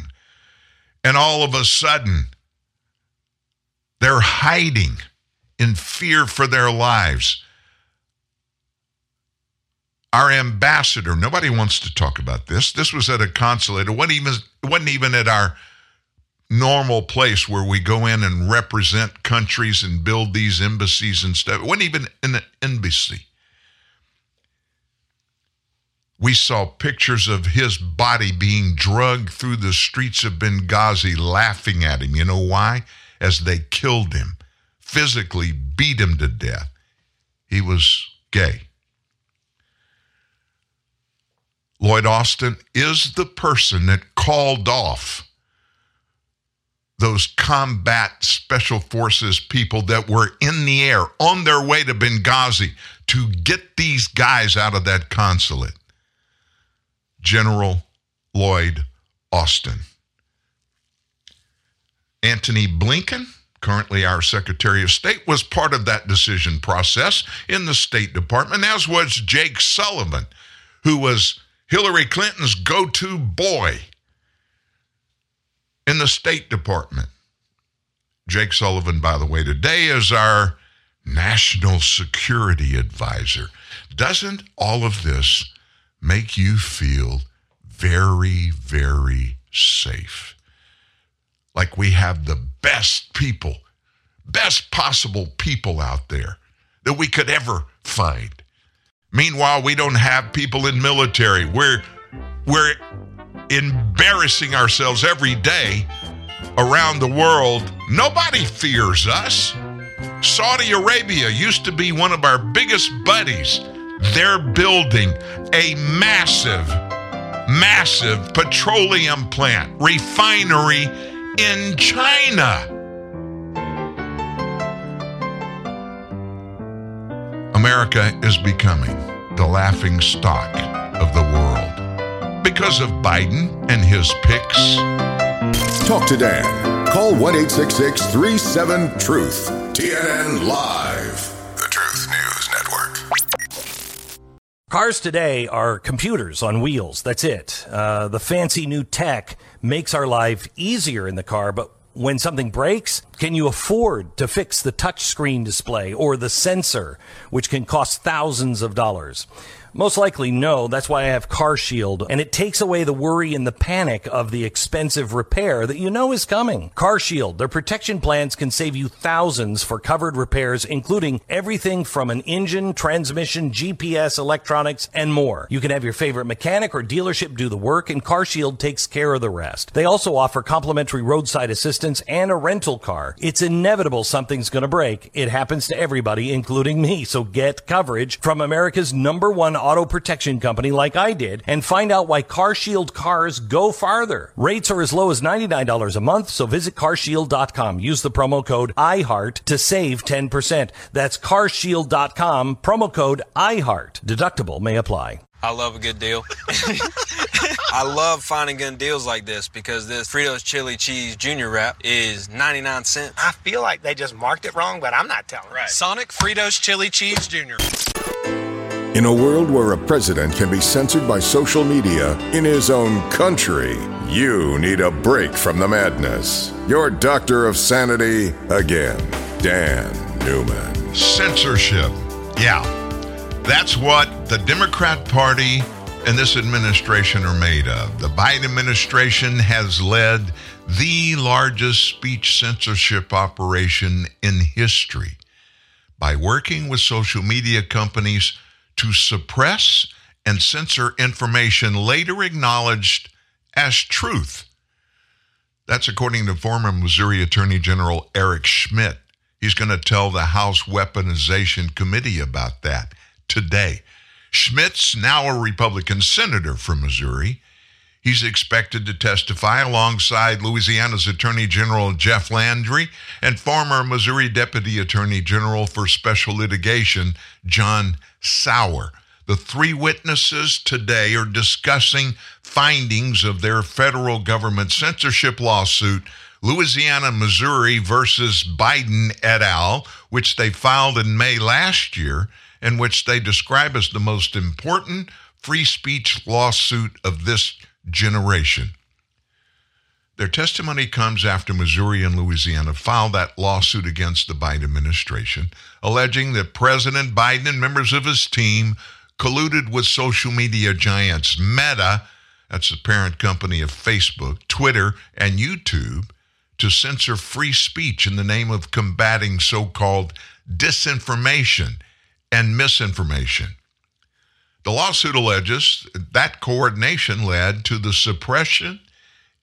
and all of a sudden they're hiding in fear for their lives. Our ambassador, nobody wants to talk about this. This was at a consulate. It wasn't even, it wasn't even at our normal place where we go in and represent countries and build these embassies and stuff. It wasn't even in an embassy. We saw pictures of his body being drugged through the streets of Benghazi, laughing at him. You know why? As they killed him, physically beat him to death. He was gay. Lloyd Austin is the person that called off those combat special forces people that were in the air on their way to Benghazi to get these guys out of that consulate. General Lloyd Austin. Antony Blinken, currently our Secretary of State, was part of that decision process in the State Department, as was Jake Sullivan, who was Hillary Clinton's go to boy in the State Department. Jake Sullivan, by the way, today is our national security advisor. Doesn't all of this make you feel very, very safe? Like we have the best people, best possible people out there that we could ever find. Meanwhile, we don't have people in military. We're we're embarrassing ourselves every day around the world. Nobody fears us. Saudi Arabia used to be one of our biggest buddies. They're building a massive, massive petroleum plant, refinery in China. America is becoming the laughing stock of the world because of Biden and his picks. Talk to Dan. Call 1 37 Truth. TNN Live. The Truth News Network. Cars today are computers on wheels. That's it. Uh, the fancy new tech makes our life easier in the car, but when something breaks, can you afford to fix the touchscreen display or the sensor, which can cost thousands of dollars? Most likely no. That's why I have Car Shield, and it takes away the worry and the panic of the expensive repair that you know is coming. Car Shield, their protection plans can save you thousands for covered repairs, including everything from an engine, transmission, GPS, electronics, and more. You can have your favorite mechanic or dealership do the work, and Car Shield takes care of the rest. They also offer complimentary roadside assistance and a rental car. It's inevitable something's going to break. It happens to everybody, including me. So get coverage from America's number one auto protection company like I did and find out why CarShield cars go farther. Rates are as low as $99 a month, so visit carshield.com. Use the promo code IHEART to save 10%. That's carshield.com, promo code IHEART. Deductible may apply. I love a good deal. I love finding good deals like this because this Fritos Chili Cheese Junior Wrap is 99 cents. I feel like they just marked it wrong, but I'm not telling. Right. Sonic Fritos Chili Cheese Junior. In a world where a president can be censored by social media in his own country, You need a break from the madness. Your doctor of sanity again, Dan Newman. Censorship. Yeah. That's what the Democrat Party and this administration are made of. The Biden administration has led the largest speech censorship operation in history by working with social media companies to suppress and censor information later acknowledged as truth. That's according to former Missouri Attorney General Eric Schmitt. He's going to tell the House Weaponization Committee about that today. Schmitt's now a Republican senator from Missouri. He's expected to testify alongside Louisiana's Attorney General Jeff Landry and former Missouri Deputy Attorney General for Special Litigation John Sauer. The three witnesses today are discussing findings of their federal government censorship lawsuit, Louisiana, Missouri versus Biden et al., which they filed in May last year, and which they describe as the most important free speech lawsuit of this generation. Their testimony comes after Missouri and Louisiana filed that lawsuit against the Biden administration, alleging that President Biden and members of his team colluded with social media giants Meta, that's the parent company of Facebook, Twitter, and YouTube, to censor free speech in the name of combating so called disinformation and misinformation. The lawsuit alleges that coordination led to the suppression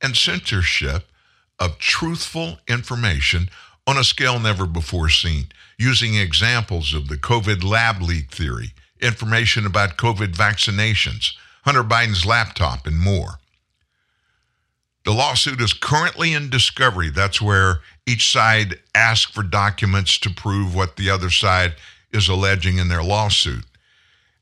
and censorship of truthful information on a scale never before seen, using examples of the COVID lab leak theory, information about COVID vaccinations, Hunter Biden's laptop, and more. The lawsuit is currently in discovery. That's where each side asks for documents to prove what the other side is alleging in their lawsuit.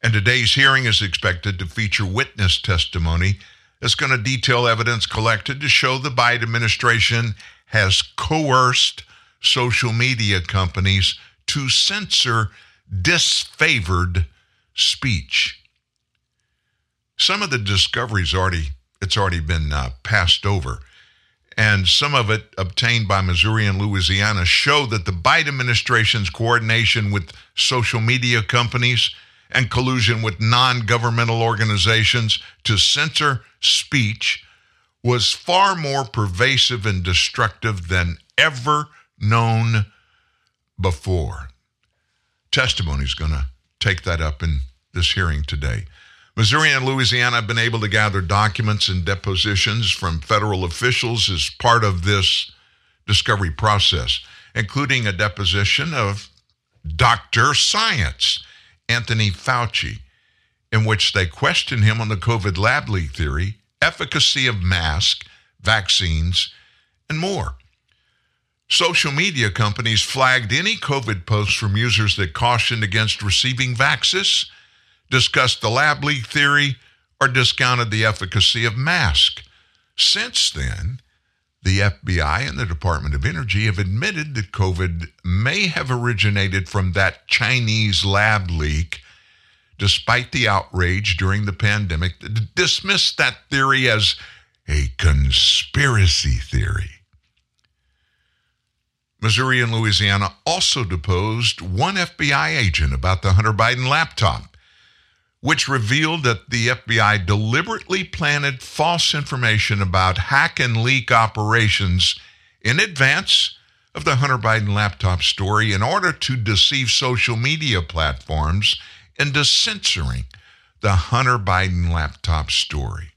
And today's hearing is expected to feature witness testimony that's going to detail evidence collected to show the Biden administration has coerced social media companies to censor disfavored speech. Some of the discoveries already it's already been uh, passed over, and some of it obtained by Missouri and Louisiana show that the Biden administration's coordination with social media companies and collusion with non-governmental organizations to censor speech was far more pervasive and destructive than ever known before. Testimony is going to take that up in this hearing today. Missouri and Louisiana have been able to gather documents and depositions from federal officials as part of this discovery process, including a deposition of Dr. Science, Anthony Fauci, in which they question him on the COVID lab leak theory, efficacy of masks, vaccines, and more. Social media companies flagged any COVID posts from users that cautioned against receiving vaccines discussed the lab leak theory, or discounted the efficacy of masks. Since then, the FBI and the Department of Energy have admitted that COVID may have originated from that Chinese lab leak, despite the outrage during the pandemic that dismissed that theory as a conspiracy theory. Missouri and Louisiana also deposed one FBI agent about the Hunter Biden laptop which revealed that the FBI deliberately planted false information about hack and leak operations in advance of the Hunter Biden laptop story in order to deceive social media platforms into censoring the Hunter Biden laptop story.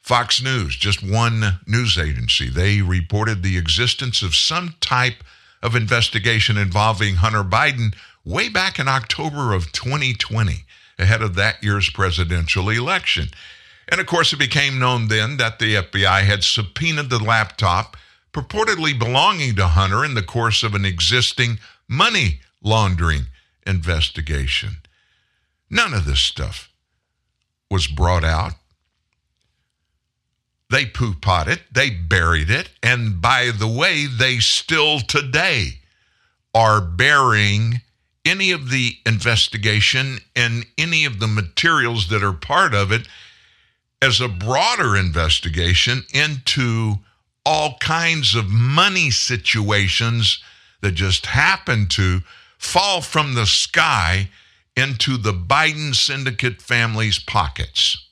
Fox News, just one news agency, they reported the existence of some type of investigation involving Hunter Biden way back in October of 2020, ahead of that year's presidential election. And of course, it became known then that the FBI had subpoenaed the laptop purportedly belonging to Hunter in the course of an existing money laundering investigation. None of this stuff was brought out. They poo potted, they buried it, and by the way, they still today are burying any of the investigation and any of the materials that are part of it as a broader investigation into all kinds of money situations that just happen to fall from the sky into the Biden syndicate family's pockets.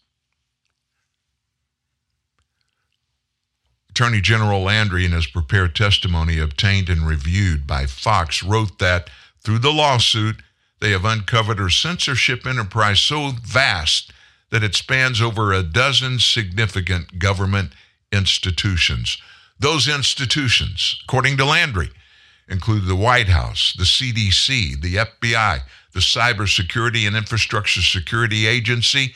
Attorney General Landry, in his prepared testimony obtained and reviewed by Fox, wrote that through the lawsuit, they have uncovered a censorship enterprise so vast that it spans over a dozen significant government institutions. Those institutions, according to Landry, include the White House, the CDC, the FBI, the Cybersecurity and Infrastructure Security Agency,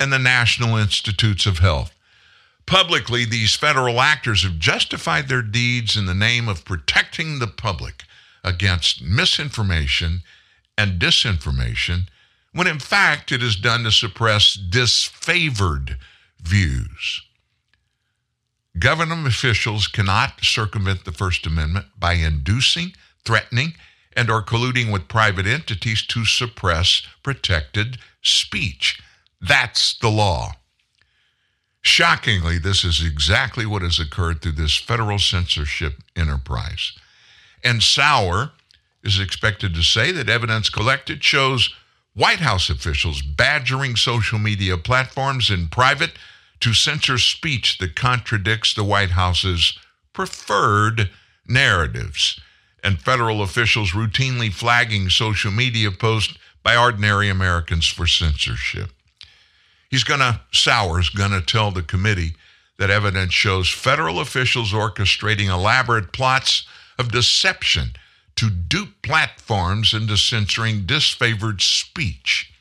and the National Institutes of Health. Publicly, these federal actors have justified their deeds in the name of protecting the public against misinformation and disinformation, when in fact it is done to suppress disfavored views. Government officials cannot circumvent the First Amendment by inducing, threatening, and or colluding with private entities to suppress protected speech. That's the law. Shockingly, this is exactly what has occurred through this federal censorship enterprise. And Sauer is expected to say that evidence collected shows White House officials badgering social media platforms in private to censor speech that contradicts the White House's preferred narratives, and federal officials routinely flagging social media posts by ordinary Americans for censorship. He's going to, Sauer's going to tell the committee that evidence shows federal officials orchestrating elaborate plots of deception to dupe platforms into censoring disfavored speech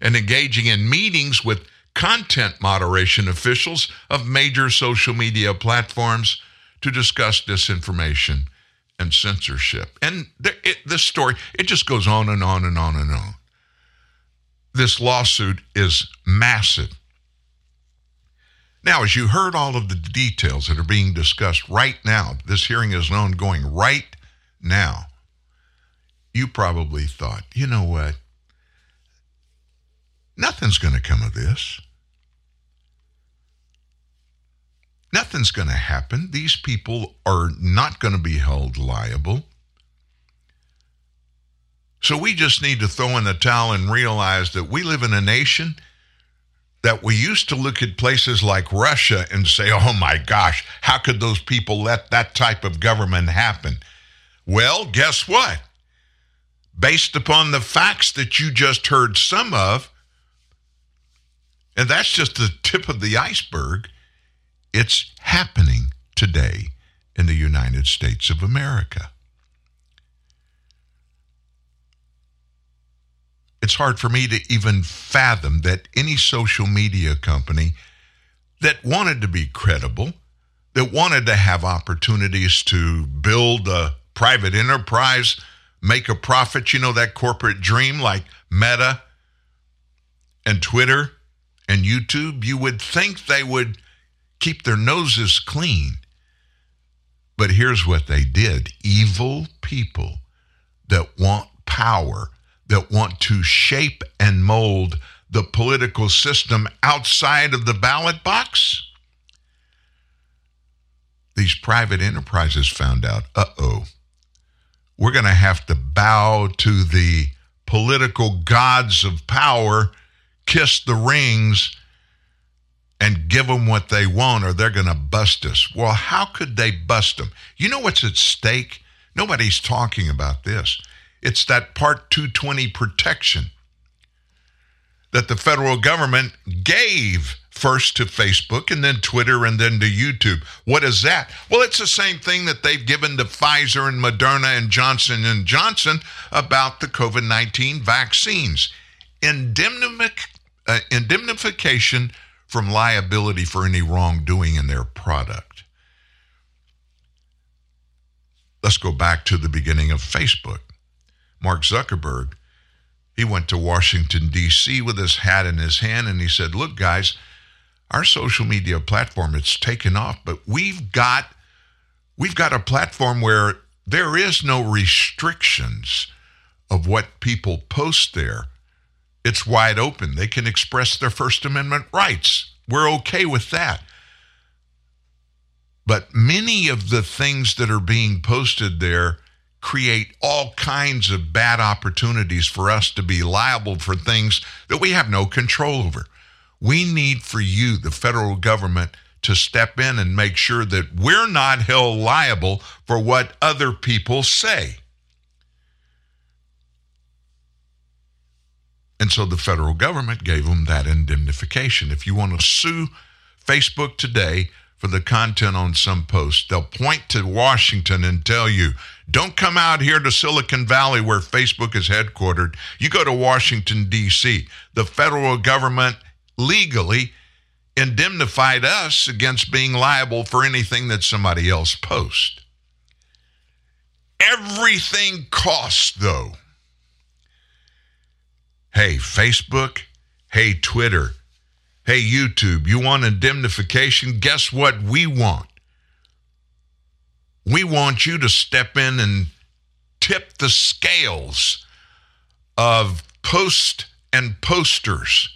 and engaging in meetings with content moderation officials of major social media platforms to discuss disinformation and censorship. And the, it, this story, it just goes on and on and on and on this lawsuit is massive. Now, as you heard all of the details that are being discussed right now, this hearing is ongoing right now. You probably thought, you know what? Nothing's going to come of this. Nothing's going to happen. These people are not going to be held liable. So we just need to throw in the towel and realize that we live in a nation that we used to look at places like Russia and say, oh my gosh, how could those people let that type of government happen? Well, guess what? Based upon the facts that you just heard some of, and that's just the tip of the iceberg, it's happening today in the United States of America. It's hard for me to even fathom that any social media company that wanted to be credible, that wanted to have opportunities to build a private enterprise, make a profit, you know, that corporate dream like Meta and Twitter and YouTube, you would think they would keep their noses clean. But here's what they did evil people that want power that want to shape and mold the political system outside of the ballot box? These private enterprises found out, uh oh, we're going to have to bow to the political gods of power, kiss the rings, and give them what they want, or they're going to bust us. Well, how could they bust them? You know what's at stake? Nobody's talking about this. It's that Part 220 protection that the federal government gave first to Facebook and then Twitter and then to YouTube. What is that? Well, it's the same thing that they've given to Pfizer and Moderna and Johnson and Johnson about the COVID-19 vaccines. Indemnific, uh, indemnification from liability for any wrongdoing in their product. Let's go back to the beginning of Facebook. Mark Zuckerberg, he went to Washington, D.C. with his hat in his hand and he said, Look, guys, our social media platform, it's taken off, but we've got we've got a platform where there is no restrictions of what people post there. It's wide open. They can express their First Amendment rights. we're okay with that. But many of the things that are being posted there create all kinds of bad opportunities for us to be liable for things that we have no control over. We need for you, the federal government, to step in and make sure that we're not held liable for what other people say. And so the federal government gave them that indemnification. If you want to sue Facebook today for the content on some post, they'll point to Washington and tell you, don't come out here to Silicon Valley where Facebook is headquartered. You go to Washington, D.C. The federal government legally indemnified us against being liable for anything that somebody else posts. Everything costs, though. Hey, Facebook. Hey, Twitter. Hey, YouTube. You want indemnification? Guess what we want? We want you to step in and tip the scales of posts and posters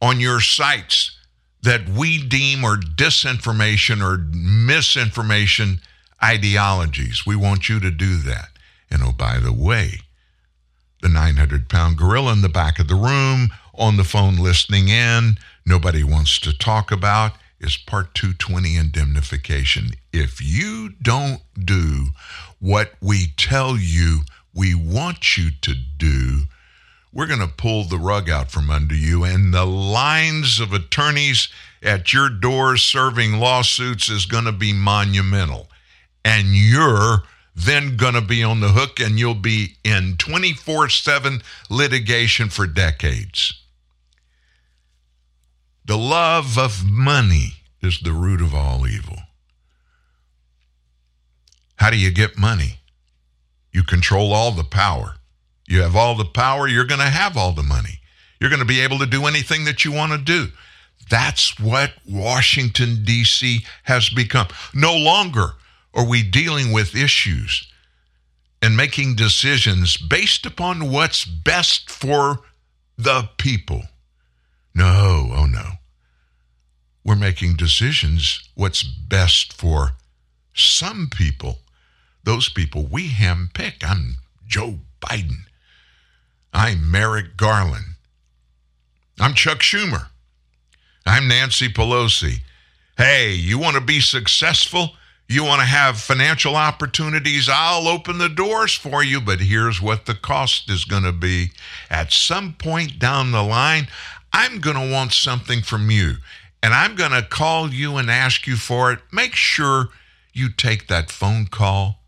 on your sites that we deem are disinformation or misinformation ideologies. We want you to do that. And oh, by the way, the 900 pound gorilla in the back of the room, on the phone listening in, nobody wants to talk about is Part 220 indemnification. If you don't do what we tell you we want you to do, we're going to pull the rug out from under you. And the lines of attorneys at your doors serving lawsuits is going to be monumental. And you're then going to be on the hook and you'll be in 24 7 litigation for decades. The love of money is the root of all evil. How do you get money? You control all the power. You have all the power, you're going to have all the money. You're going to be able to do anything that you want to do. That's what Washington, D.C. has become. No longer are we dealing with issues and making decisions based upon what's best for the people. No, oh no. We're making decisions what's best for some people. Those people we handpick. I'm Joe Biden. I'm Merrick Garland. I'm Chuck Schumer. I'm Nancy Pelosi. Hey, you want to be successful? You want to have financial opportunities? I'll open the doors for you, but here's what the cost is going to be. At some point down the line, I'm going to want something from you, and I'm going to call you and ask you for it. Make sure you take that phone call.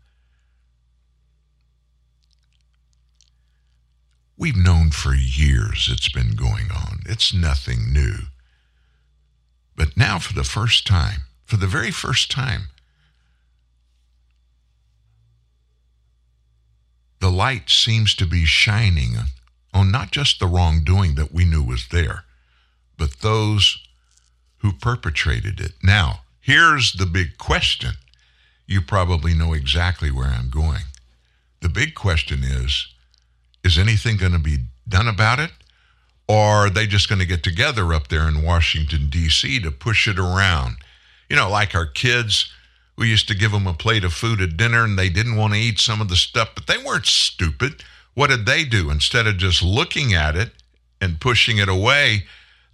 We've known for years it's been going on. It's nothing new. But now, for the first time, for the very first time, the light seems to be shining on not just the wrongdoing that we knew was there, but those who perpetrated it. Now, here's the big question. You probably know exactly where I'm going. The big question is is anything going to be done about it? Or are they just going to get together up there in Washington, D.C. to push it around? You know, like our kids, we used to give them a plate of food at dinner and they didn't want to eat some of the stuff, but they weren't stupid. What did they do? Instead of just looking at it and pushing it away,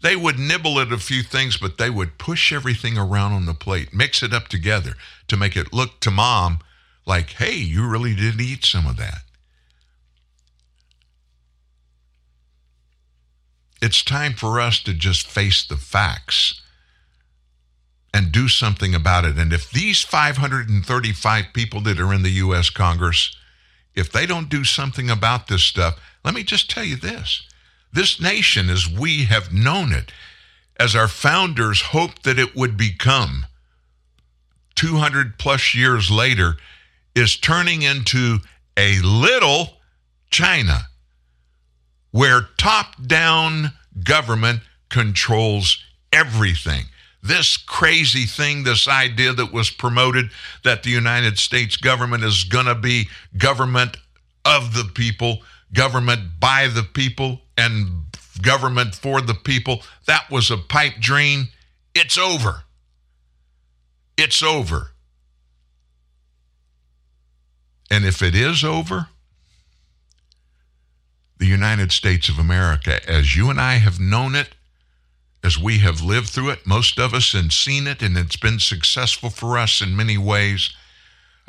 they would nibble at a few things, but they would push everything around on the plate, mix it up together to make it look to mom like, hey, you really did eat some of that. It's time for us to just face the facts and do something about it. And if these 535 people that are in the U.S. Congress, if they don't do something about this stuff, let me just tell you this this nation, as we have known it, as our founders hoped that it would become 200 plus years later, is turning into a little China where top down government controls everything. This crazy thing, this idea that was promoted that the United States government is going to be government of the people, government by the people, and government for the people. That was a pipe dream. It's over. It's over. And if it is over, the United States of America, as you and I have known it, as we have lived through it, most of us, and seen it, and it's been successful for us in many ways,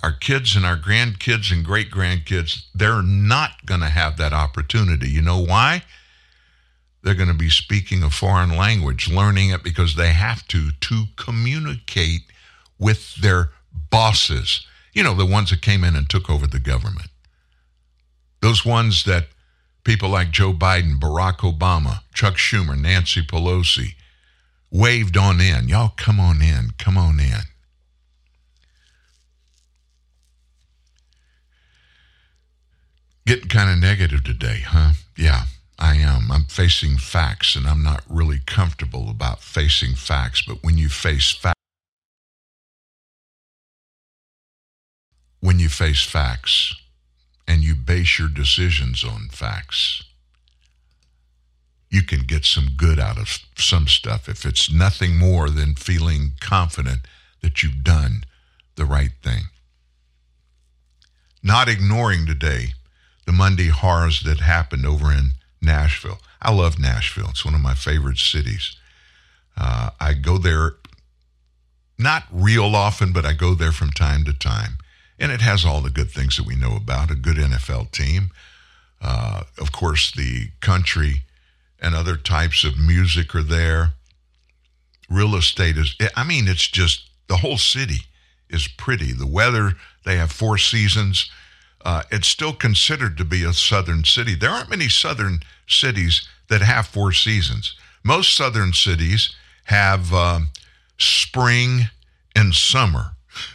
our kids and our grandkids and great grandkids, they're not going to have that opportunity. You know why? They're going to be speaking a foreign language, learning it because they have to to communicate with their bosses. You know, the ones that came in and took over the government. Those ones that people like Joe Biden, Barack Obama, Chuck Schumer, Nancy Pelosi waved on in. Y'all come on in, come on in. Getting kind of negative today, huh? Yeah, I am. I'm facing facts, and I'm not really comfortable about facing facts. But when you face facts, when you face facts and you base your decisions on facts, you can get some good out of some stuff if it's nothing more than feeling confident that you've done the right thing. Not ignoring today the Monday horrors that happened over in Nashville. I love Nashville. It's one of my favorite cities. Uh, I go there not real often, but I go there from time to time. And it has all the good things that we know about a good NFL team. Uh, of course, the country and other types of music are there. Real estate is, I mean, it's just the whole city is pretty. The weather, they have four seasons. Uh, it's still considered to be a southern city. There aren't many southern cities that have four seasons. Most southern cities have um, spring and summer,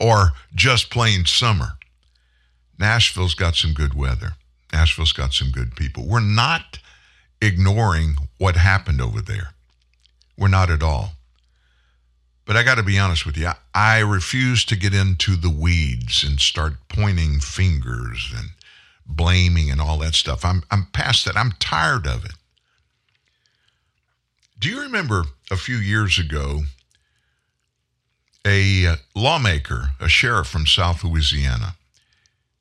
or just plain summer. Nashville's got some good weather. Nashville's got some good people. We're not ignoring what happened over there. We're not at all. But I got to be honest with you, I, I refuse to get into the weeds and start pointing fingers and blaming and all that stuff. I'm, I'm past that. I'm tired of it. Do you remember a few years ago, a uh, lawmaker, a sheriff from South Louisiana,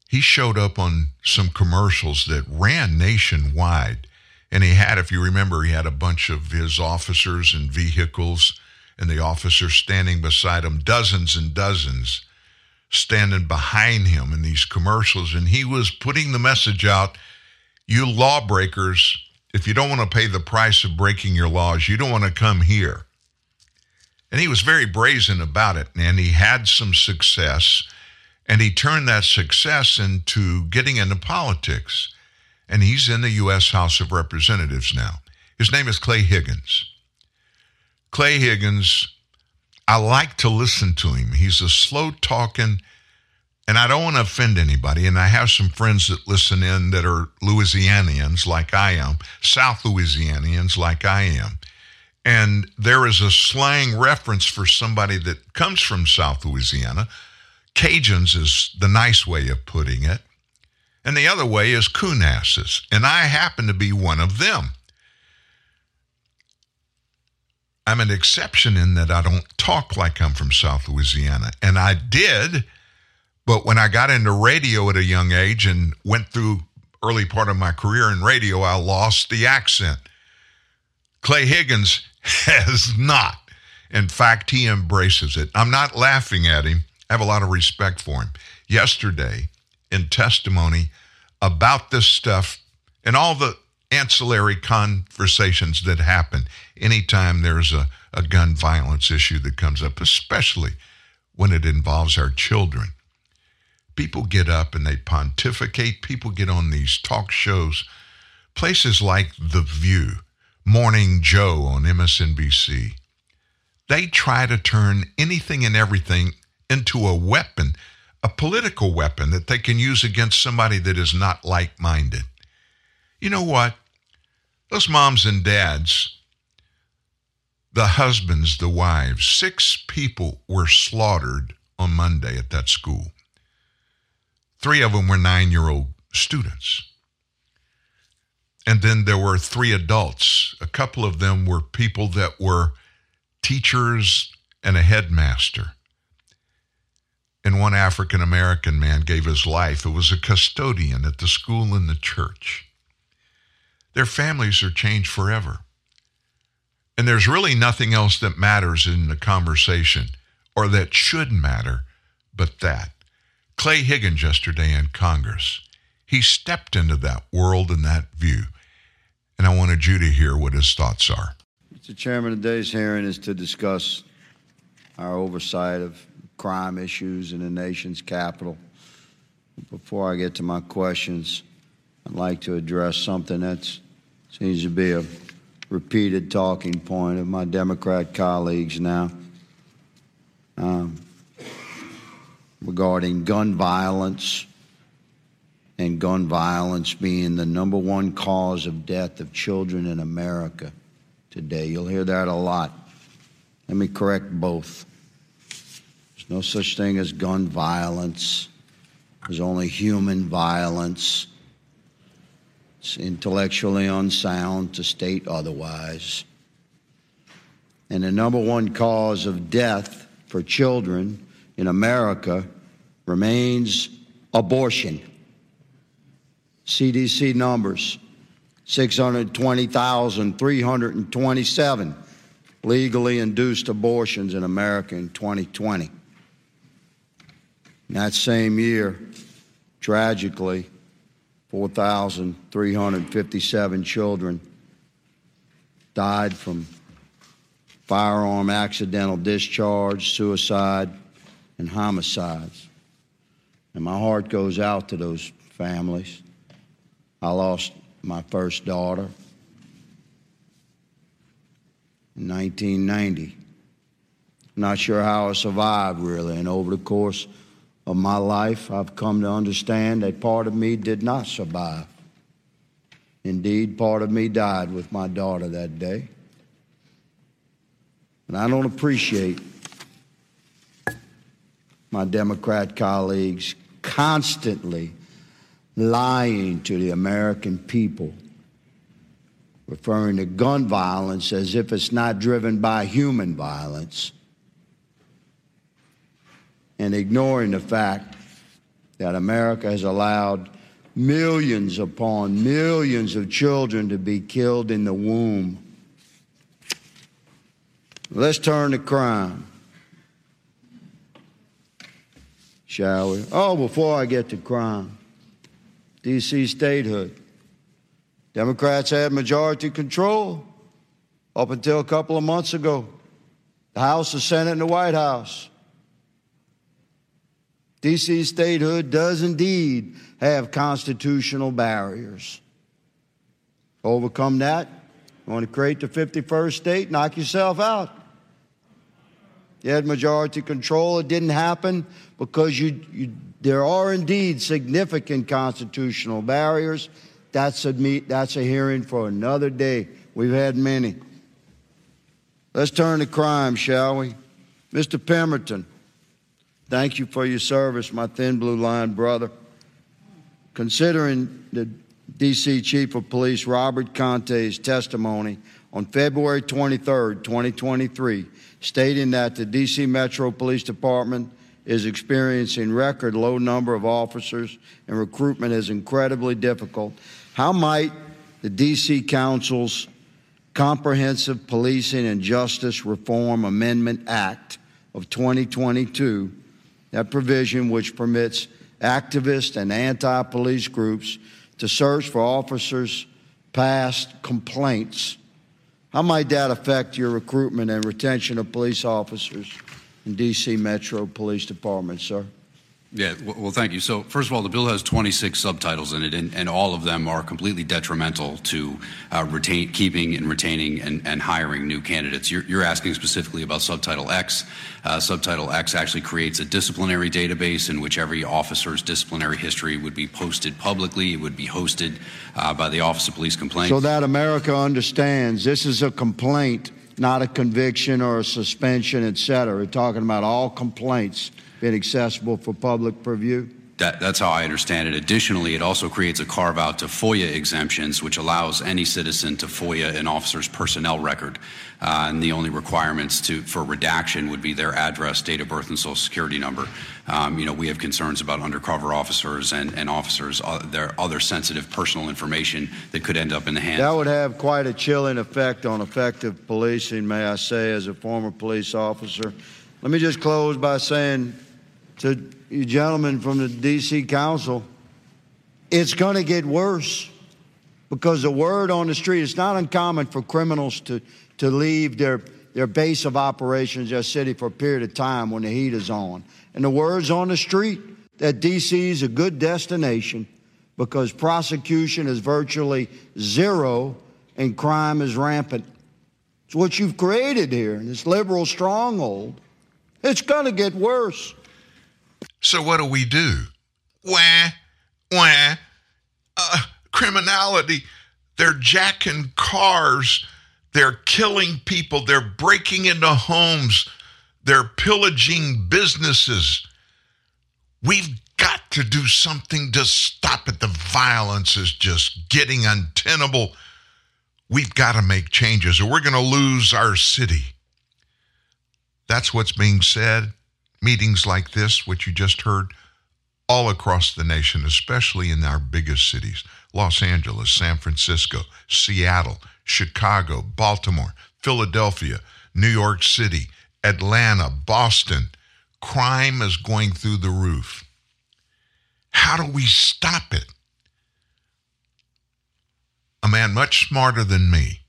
he showed up on some commercials that ran nationwide. And he had, if you remember, he had a bunch of his officers and vehicles and the officers standing beside him, dozens and dozens standing behind him in these commercials. And he was putting the message out you lawbreakers, if you don't want to pay the price of breaking your laws, you don't want to come here. And he was very brazen about it, and he had some success, and he turned that success into getting into politics. And he's in the U.S. House of Representatives now. His name is Clay Higgins. Clay Higgins, I like to listen to him. He's a slow talking, and I don't want to offend anybody. And I have some friends that listen in that are Louisianians like I am, South Louisianians like I am. And there is a slang reference for somebody that comes from South Louisiana. Cajuns is the nice way of putting it. And the other way is coonasses. And I happen to be one of them. I'm an exception in that I don't talk like I'm from South Louisiana. And I did, but when I got into radio at a young age and went through early part of my career in radio, I lost the accent. Clay Higgins has not. In fact, he embraces it. I'm not laughing at him. I have a lot of respect for him. Yesterday, in testimony about this stuff and all the ancillary conversations that happen anytime there's a, a gun violence issue that comes up, especially when it involves our children. People get up and they pontificate. People get on these talk shows, places like The View, Morning Joe on MSNBC. They try to turn anything and everything into a weapon, a political weapon that they can use against somebody that is not like minded. You know what? Those moms and dads, the husbands, the wives, six people were slaughtered on Monday at that school. Three of them were nine year old students. And then there were three adults. A couple of them were people that were teachers and a headmaster. And one African American man gave his life. It was a custodian at the school and the church. Their families are changed forever. And there's really nothing else that matters in the conversation or that should matter but that. Clay Higgins yesterday in Congress, he stepped into that world and that view. And I wanted you to hear what his thoughts are. Mr. Chairman, today's hearing is to discuss our oversight of crime issues in the nation's capital. Before I get to my questions, I'd like to address something that seems to be a repeated talking point of my Democrat colleagues now um, regarding gun violence and gun violence being the number one cause of death of children in America today. You'll hear that a lot. Let me correct both. There's no such thing as gun violence. There's only human violence. It's intellectually unsound to state otherwise. And the number one cause of death for children in America remains abortion. CDC numbers 620,327 legally induced abortions in America in 2020. In that same year, tragically, 4,357 children died from firearm accidental discharge, suicide, and homicides. And my heart goes out to those families. I lost my first daughter in 1990. Not sure how I survived, really. And over the course of my life, I've come to understand that part of me did not survive. Indeed, part of me died with my daughter that day. And I don't appreciate my Democrat colleagues constantly lying to the American people, referring to gun violence as if it's not driven by human violence, and ignoring the fact that America has allowed millions upon millions of children to be killed in the womb. Let's turn to crime. Shall we? Oh, before I get to crime, D.C. statehood. Democrats had majority control up until a couple of months ago. The House, the Senate, and the White House. D.C. statehood does indeed have constitutional barriers. Overcome that. You want to create the 51st state? Knock yourself out. You had majority control. It didn't happen because you, you, there are indeed significant constitutional barriers. That's a, meet, that's a hearing for another day. We've had many. Let's turn to crime, shall we? Mr. Pemberton, thank you for your service, my thin blue line brother. Considering the D.C. Chief of Police Robert Contee's testimony on February 23, 2023, stating that the D.C. Metro Police Department is experiencing record low number of officers and recruitment is incredibly difficult. How might the D.C. Council's Comprehensive Policing and Justice Reform Amendment Act of 2022, that provision which permits activist and anti police groups to search for officers' past complaints. How might that affect your recruitment and retention of police officers in D.C. Metro Police Department, sir? Yeah, well, thank you. So, first of all, the bill has 26 subtitles in it, and, and all of them are completely detrimental to uh, retain, keeping and retaining and, and hiring new candidates. You're, you're, asking specifically about Subtitle X. Uh, subtitle X actually creates a disciplinary database in which every officer's disciplinary history would be posted publicly. It would be hosted uh, by the Office of Police Complaints. So that America understands this is a complaint, not a conviction or a suspension, et cetera. We're talking about all complaints being accessible for public purview? That, that's how I understand it. Additionally, it also creates a carve out to FOIA exemptions, which allows any citizen to FOIA an officer's personnel record. Uh, and the only requirements to, for redaction would be their address, date of birth, and social security number. Um, you know, we have concerns about undercover officers and, and officers, uh, their other sensitive personal information that could end up in the hands. That would have quite a chilling effect on effective policing, may I say, as a former police officer. Let me just close by saying to you gentlemen from the D.C. Council, it's going to get worse because the word on the street, it's not uncommon for criminals to, to leave their, their base of operations, their city, for a period of time when the heat is on. And the word's on the street that D.C. is a good destination because prosecution is virtually zero and crime is rampant. It's what you've created here in this liberal stronghold. It's going to get worse. So what do we do? Wah, wah. Uh, criminality. They're jacking cars. They're killing people. They're breaking into homes. They're pillaging businesses. We've got to do something to stop it. The violence is just getting untenable. We've got to make changes or we're going to lose our city. That's what's being said. Meetings like this, which you just heard, all across the nation, especially in our biggest cities Los Angeles, San Francisco, Seattle, Chicago, Baltimore, Philadelphia, New York City, Atlanta, Boston. Crime is going through the roof. How do we stop it? A man much smarter than me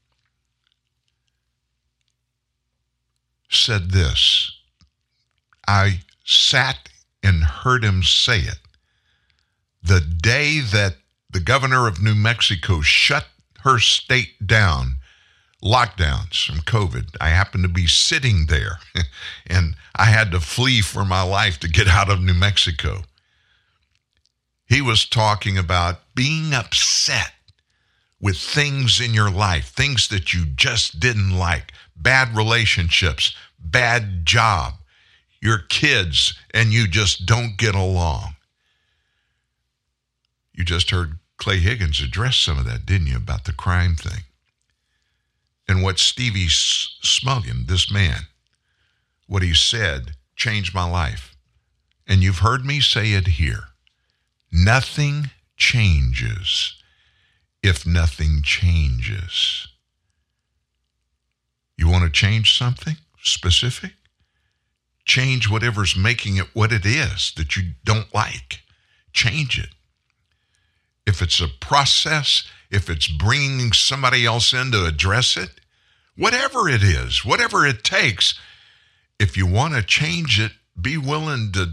said this. I sat and heard him say it. The day that the governor of New Mexico shut her state down, lockdowns from COVID, I happened to be sitting there and I had to flee for my life to get out of New Mexico. He was talking about being upset with things in your life, things that you just didn't like, bad relationships, bad job, your kids, and you just don't get along. You just heard Clay Higgins address some of that, didn't you, about the crime thing? And what Stevie Smuggen, this man, what he said changed my life. And you've heard me say it here. Nothing changes if nothing changes. You want to change something specific? Change whatever's making it what it is that you don't like. Change it. If it's a process, if it's bringing somebody else in to address it, whatever it is, whatever it takes, if you want to change it, be willing to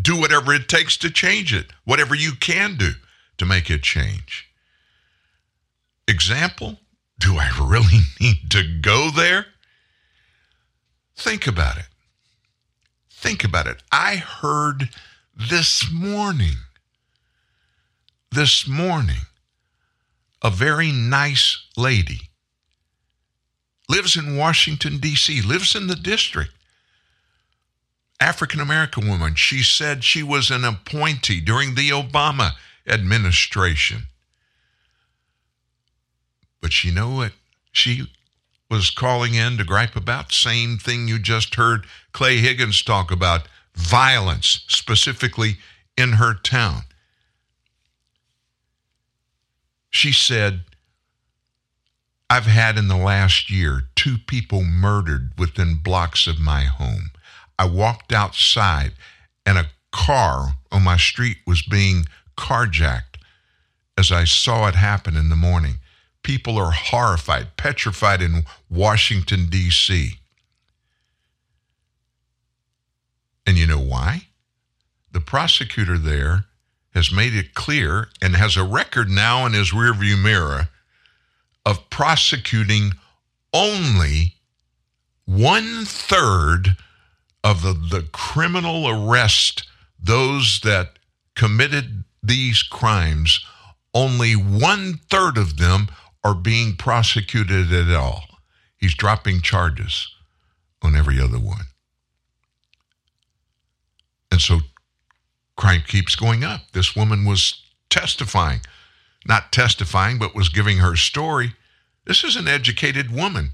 do whatever it takes to change it, whatever you can do to make it change. Example, do I really need to go there? Think about it. Think about it. I heard this morning, this morning, a very nice lady lives in Washington, D.C., lives in the district. African American woman. She said she was an appointee during the Obama administration. But you know what she was calling in to gripe about? Same thing you just heard Clay Higgins talk about violence, specifically in her town. She said, I've had in the last year two people murdered within blocks of my home. I walked outside and a car on my street was being carjacked as I saw it happen in the morning. People are horrified, petrified in Washington, D.C. And you know why? The prosecutor there has made it clear and has a record now in his rearview mirror of prosecuting only one third of the, the criminal arrest, those that committed these crimes, only one third of them are being prosecuted at all. He's dropping charges on every other one. And so crime keeps going up. This woman was testifying, not testifying, but was giving her story. This is an educated woman,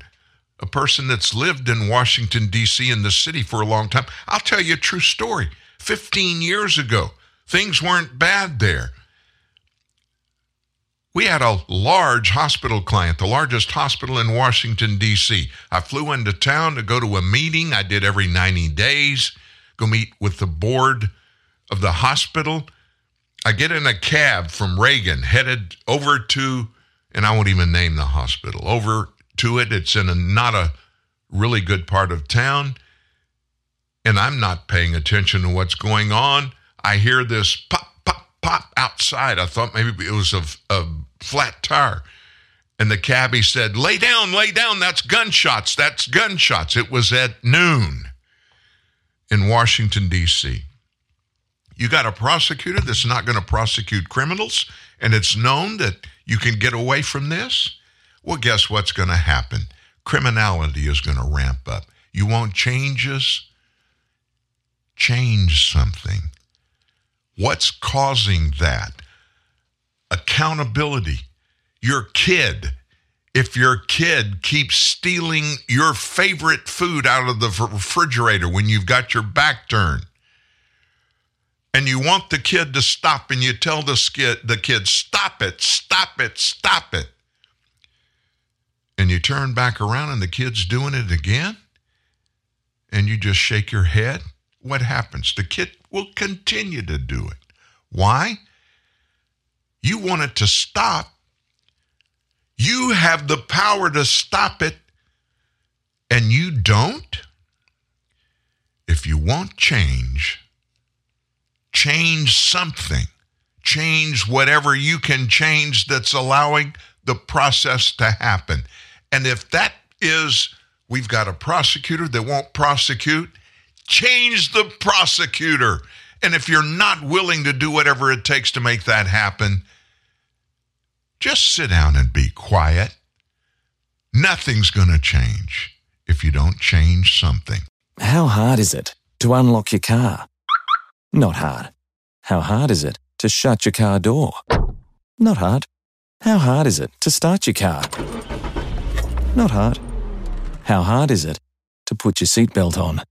a person that's lived in Washington, D.C., in the city for a long time. I'll tell you a true story. 15 years ago, things weren't bad there. We had a large hospital client, the largest hospital in Washington, D.C. I flew into town to go to a meeting I did every 90 days, go meet with the board of the hospital. I get in a cab from Reagan, headed over to, and I won't even name the hospital, over to it. It's in a not a really good part of town. And I'm not paying attention to what's going on. I hear this pop, pop, pop outside. I thought maybe it was a, a flat tire. And the cabbie said, Lay down, lay down. That's gunshots. That's gunshots. It was at noon in Washington, D.C. You got a prosecutor that's not going to prosecute criminals, and it's known that you can get away from this. Well, guess what's going to happen? Criminality is going to ramp up. You want changes? Change something. What's causing that? Accountability. Your kid. If your kid keeps stealing your favorite food out of the refrigerator when you've got your back turned, and you want the kid to stop, and you tell the kid, the kid, stop it, stop it, stop it. And you turn back around and the kid's doing it again, and you just shake your head, what happens? The kid will continue to do it. Why? You want it to stop. You have the power to stop it, and you don't? If you want change, change something. Change whatever you can change that's allowing the process to happen. And if that is, we've got a prosecutor that won't prosecute, change the prosecutor. And if you're not willing to do whatever it takes to make that happen, just sit down and be quiet. Nothing's going to change if you don't change something. How hard is it to unlock your car? Not hard. How hard is it to shut your car door? Not hard. How hard is it to start your car? Not hard. How hard is it to put your seatbelt on?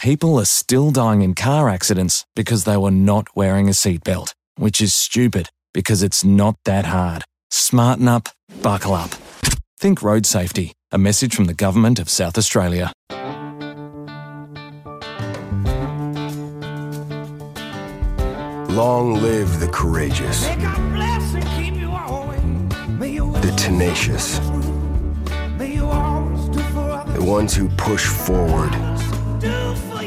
People are still dying in car accidents because they were not wearing a seatbelt, which is stupid because it's not that hard. Smarten up, buckle up. Think road safety. A message from the Government of South Australia. Long live the courageous, the tenacious, the ones who push forward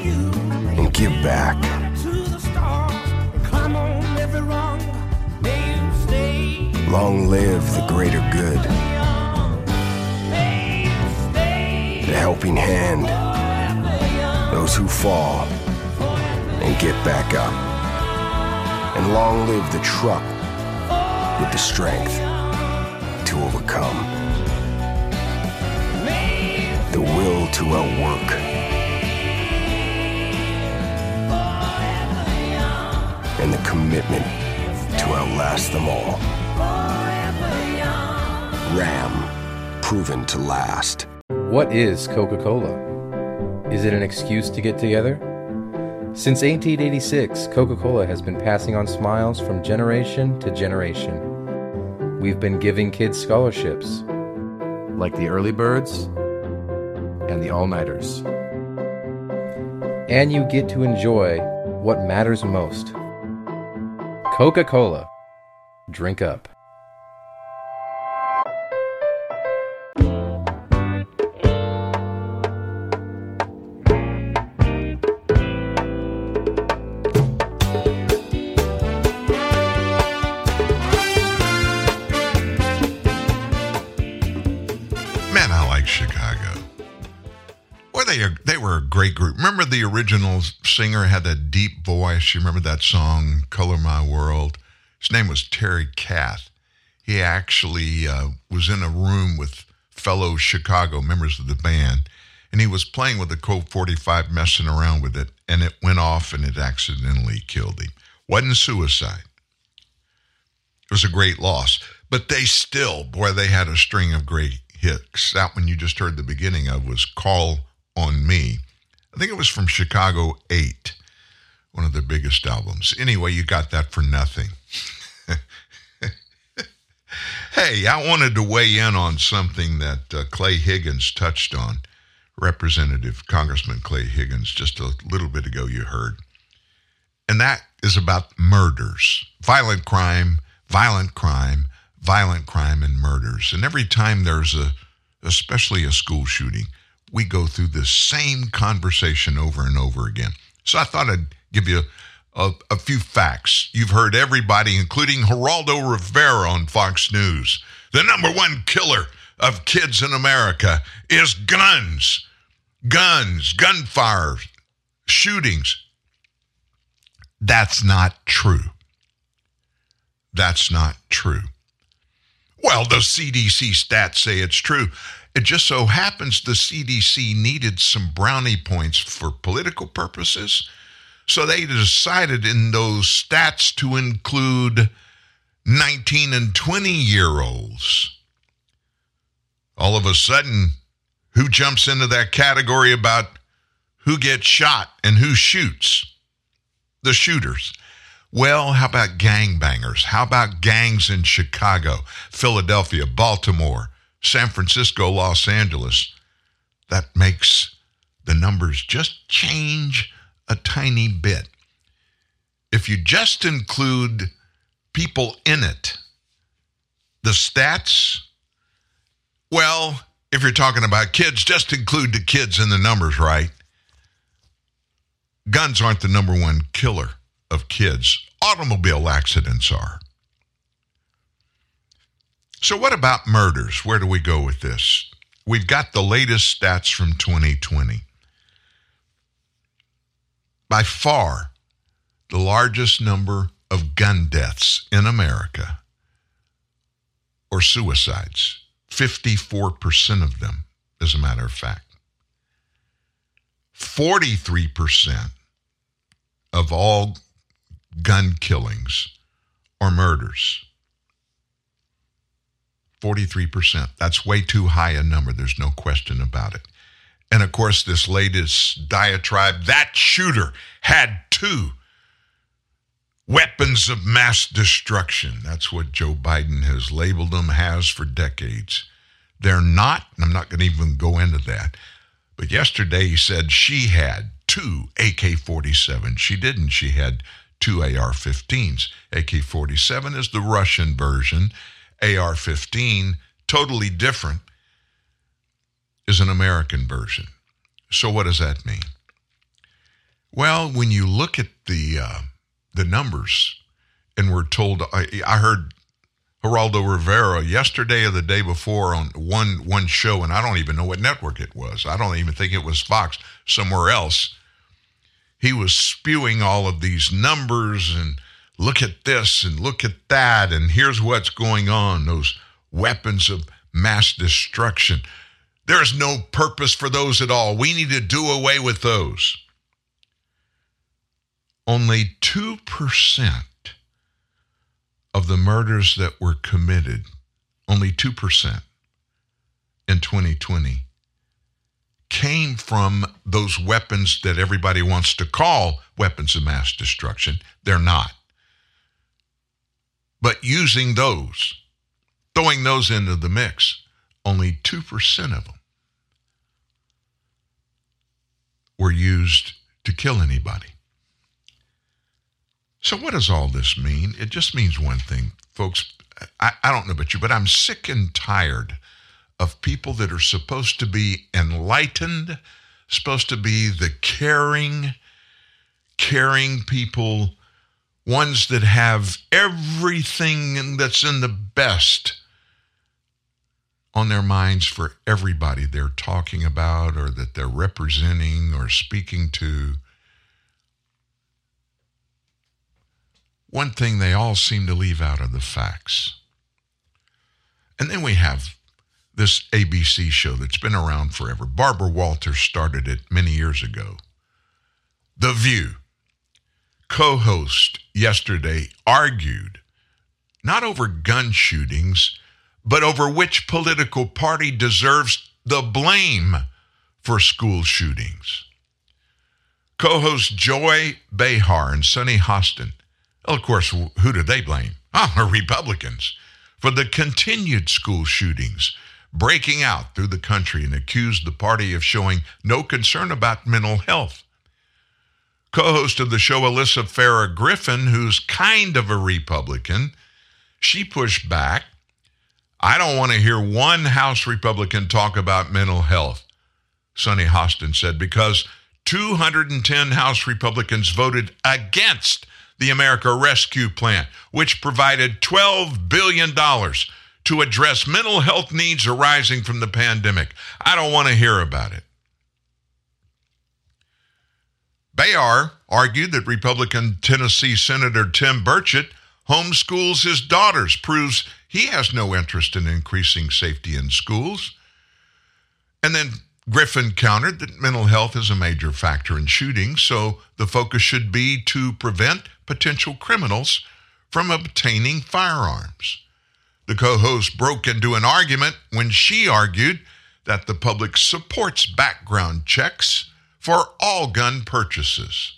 and give back. Long live the greater good, the helping hand, those who fall and get back up. And long live the truck with the strength to overcome, the will to outwork, and the commitment to outlast them all. Ram, proven to last. What is Coca Cola? Is it an excuse to get together? Since 1886, Coca Cola has been passing on smiles from generation to generation. We've been giving kids scholarships, like the early birds and the all nighters. And you get to enjoy what matters most Coca Cola. Drink up. Great group. Remember the original singer had that deep voice. You remember that song, "Color My World"? His name was Terry Kath. He actually uh, was in a room with fellow Chicago members of the band, and he was playing with the Colt 45, messing around with it, and it went off and it accidentally killed him. Wasn't suicide. It was a great loss. But they still, boy, they had a string of great hits. That one you just heard the beginning of was Call on Me. I think it was from Chicago 8, one of their biggest albums. Anyway, you got that for nothing. hey, I wanted to weigh in on something that uh, Clay Higgins touched on. Representative Congressman Clay Higgins, just a little bit ago, you heard. And that is about murders, violent crime, violent crime, violent crime, and murders. And every time there's a, especially a school shooting, we go through the same conversation over and over again. So I thought I'd give you a, a, few facts. You've heard everybody, including Geraldo Rivera on Fox News. The number one killer of kids in America is guns, guns, gunfire, shootings. That's not true. That's not true. Well, the CDC stats say it's true. It just so happens the CDC needed some brownie points for political purposes. So they decided in those stats to include 19 and 20 year olds. All of a sudden, who jumps into that category about who gets shot and who shoots? The shooters. Well, how about gangbangers? How about gangs in Chicago, Philadelphia, Baltimore, San Francisco, Los Angeles? That makes the numbers just change a tiny bit. If you just include people in it, the stats, well, if you're talking about kids, just include the kids in the numbers, right? Guns aren't the number one killer of kids, automobile accidents are. So, what about murders? Where do we go with this? We've got the latest stats from 2020. By far, the largest number of gun deaths in America or suicides, 54% of them, as a matter of fact. 43% of all gun killings or murders. 43%. That's way too high a number. There's no question about it. And of course, this latest diatribe that shooter had two weapons of mass destruction. That's what Joe Biden has labeled them, has for decades. They're not, and I'm not going to even go into that. But yesterday he said she had two AK 47. She didn't. She had two AR 15s. AK 47 is the Russian version. AR 15, totally different, is an American version. So, what does that mean? Well, when you look at the uh, the numbers, and we're told, I, I heard Geraldo Rivera yesterday or the day before on one one show, and I don't even know what network it was. I don't even think it was Fox, somewhere else. He was spewing all of these numbers and look at this and look at that, and here's what's going on. Those weapons of mass destruction. There's no purpose for those at all. We need to do away with those. Only 2% of the murders that were committed, only 2% in 2020, came from those weapons that everybody wants to call weapons of mass destruction. They're not. But using those, throwing those into the mix, only 2% of them were used to kill anybody. So, what does all this mean? It just means one thing, folks. I, I, don't know about you, but I'm sick and tired of people that are supposed to be enlightened, supposed to be the caring, caring people, ones that have everything that's in the best on their minds for everybody they're talking about or that they're representing or speaking to. One thing they all seem to leave out are the facts. And then we have this ABC show that's been around forever. Barbara Walters started it many years ago. The View co host yesterday argued not over gun shootings, but over which political party deserves the blame for school shootings. Co host Joy Behar and Sunny Hostin, well, of course, who do they blame? Oh, Republicans for the continued school shootings breaking out through the country and accused the party of showing no concern about mental health. Co host of the show, Alyssa Farah Griffin, who's kind of a Republican, she pushed back. I don't want to hear one House Republican talk about mental health, Sunny Hostin said, because 210 House Republicans voted against the America Rescue Plan, which provided $12 billion to address mental health needs arising from the pandemic. I don't want to hear about it. Behar argued that Republican Tennessee Senator Tim Burchett homeschools his daughters, proves he has no interest in increasing safety in schools. And then Griffin countered that mental health is a major factor in shootings, so the focus should be to prevent potential criminals from obtaining firearms. The co host broke into an argument when she argued that the public supports background checks for all gun purchases.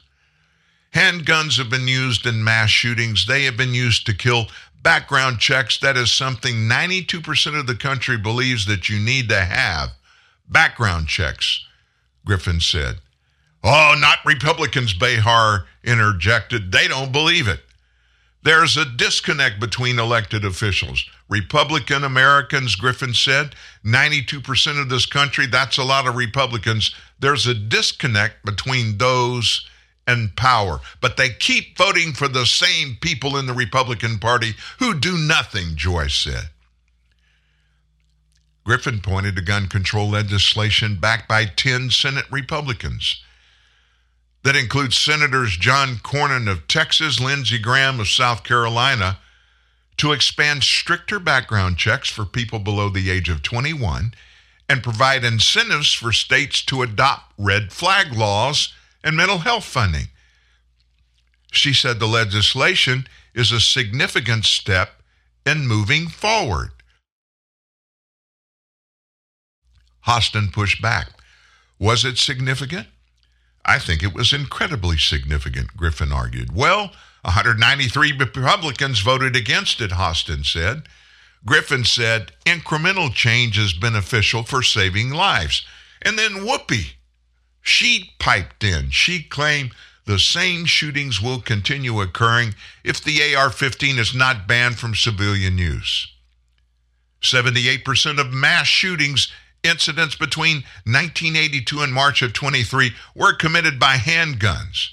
Handguns have been used in mass shootings, they have been used to kill. Background checks, that is something 92% of the country believes that you need to have. Background checks, Griffin said. Oh, not Republicans, Behar interjected. They don't believe it. There's a disconnect between elected officials. Republican Americans, Griffin said, 92% of this country, that's a lot of Republicans. There's a disconnect between those and power. But they keep voting for the same people in the Republican Party who do nothing, Joyce said. Griffin pointed to gun control legislation backed by 10 Senate Republicans. That includes Senators John Cornyn of Texas, Lindsey Graham of South Carolina, to expand stricter background checks for people below the age of 21 and provide incentives for states to adopt red flag laws and mental health funding. She said the legislation is a significant step in moving forward. Hostin pushed back. Was it significant? I think it was incredibly significant, Griffin argued. Well, 193 Republicans voted against it, Hostin said. Griffin said incremental change is beneficial for saving lives. And then Whoopi, she piped in. She claimed the same shootings will continue occurring if the AR 15 is not banned from civilian use. 78% of mass shootings incidents between 1982 and March of 23 were committed by handguns.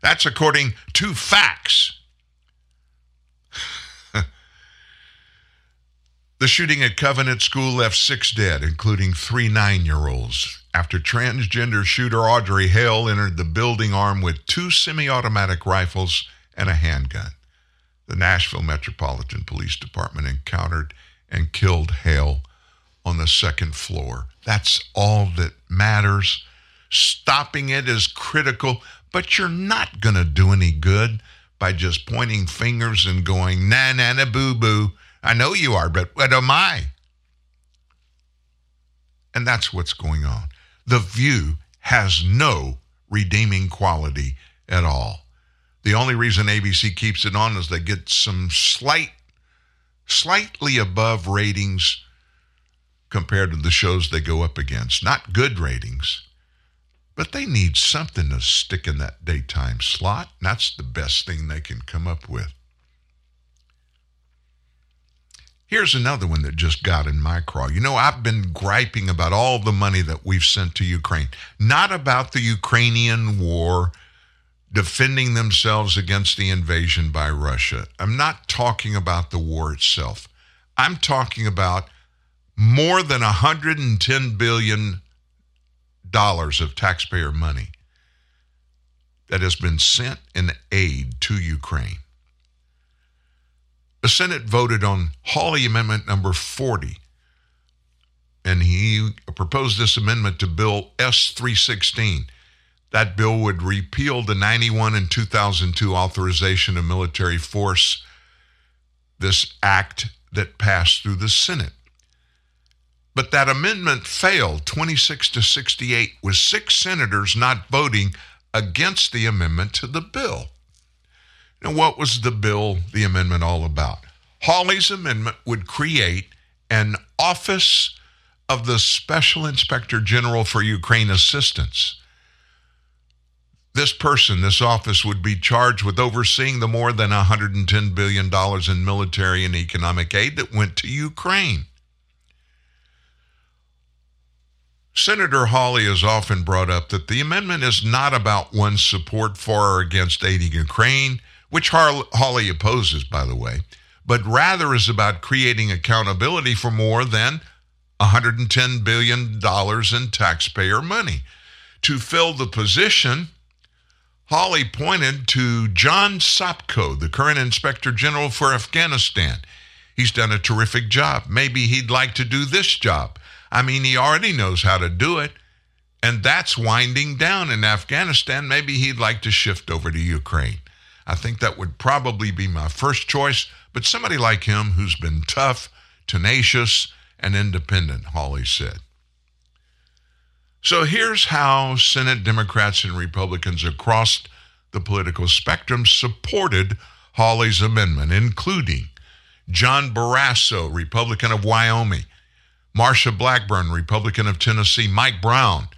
That's according to facts. The shooting at Covenant School left six dead, including three nine year olds, after transgender shooter Audrey Hale entered the building armed with two semi automatic rifles and a handgun. The Nashville Metropolitan Police Department encountered and killed Hale on the second floor. That's all that matters. Stopping it is critical, but you're not going to do any good by just pointing fingers and going, na na na boo boo. I know you are, but what am I? And that's what's going on. The view has no redeeming quality at all. The only reason ABC keeps it on is they get some slight, slightly above ratings compared to the shows they go up against. Not good ratings, but they need something to stick in that daytime slot. And that's the best thing they can come up with. Here's another one that just got in my craw. You know, I've been griping about all the money that we've sent to Ukraine, not about the Ukrainian war defending themselves against the invasion by Russia. I'm not talking about the war itself. I'm talking about more than 110 billion dollars of taxpayer money that has been sent in aid to Ukraine. The Senate voted on Hawley Amendment number 40, and he proposed this amendment to Bill S 316. That bill would repeal the 91 and 2002 authorization of military force, this act that passed through the Senate. But that amendment failed 26 to 68, with six senators not voting against the amendment to the bill. Now, what was the bill, the amendment, all about? Hawley's amendment would create an Office of the Special Inspector General for Ukraine Assistance. This person, this office, would be charged with overseeing the more than $110 billion in military and economic aid that went to Ukraine. Senator Hawley has often brought up that the amendment is not about one's support for or against aiding Ukraine, which Hawley opposes, by the way, but rather is about creating accountability for more than $110 billion in taxpayer money. To fill the position, Hawley pointed to John Sopko, the current Inspector General for Afghanistan. He's done a terrific job. Maybe he'd like to do this job. I mean, he already knows how to do it, and that's winding down in Afghanistan. Maybe he'd like to shift over to Ukraine. I think that would probably be my first choice, but somebody like him who's been tough, tenacious, and independent, Hawley said. So here's how Senate Democrats and Republicans across the political spectrum supported Hawley's amendment, including John Barrasso, Republican of Wyoming, Marsha Blackburn, Republican of Tennessee, Mike Braun,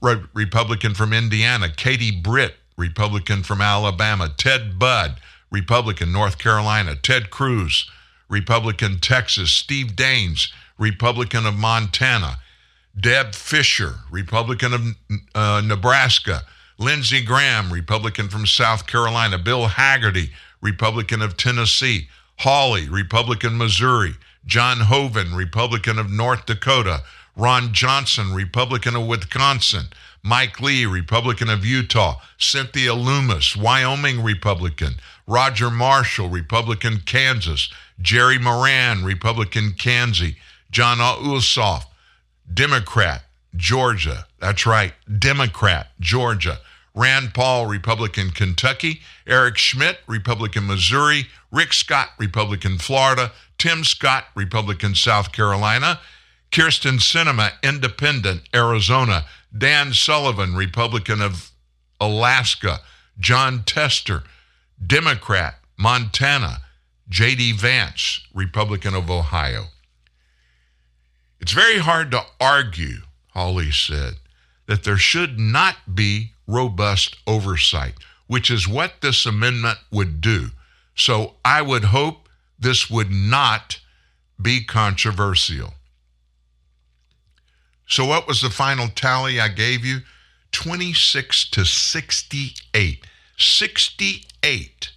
Re- Republican from Indiana, Katie Britt, Republican from Alabama, Ted Budd, Republican, North Carolina, Ted Cruz, Republican, Texas, Steve Daines, Republican of Montana, Deb Fischer, Republican of uh, Nebraska, Lindsey Graham, Republican from South Carolina, Bill Hagerty, Republican of Tennessee, Hawley, Republican Missouri, John Hoeven, Republican of North Dakota, Ron Johnson, Republican of Wisconsin, Mike Lee, Republican of Utah, Cynthia Lummis, Wyoming Republican, Roger Marshall, Republican Kansas, Jerry Moran, Republican Kansas, Jon Ossoff, Democrat, Georgia. That's right, Democrat, Georgia. Rand Paul, Republican Kentucky. Eric Schmitt, Republican Missouri. Rick Scott, Republican Florida. Tim Scott, Republican South Carolina. Kyrsten Sinema, Independent, Arizona. Dan Sullivan, Republican of Alaska. Jon Tester, Democrat, Montana. J.D. Vance, Republican of Ohio. It's very hard to argue, Hawley said, that there should not be robust oversight, which is what this amendment would do. So I would hope this would not be controversial. So, what was the final tally I gave you? 26 to 68. 68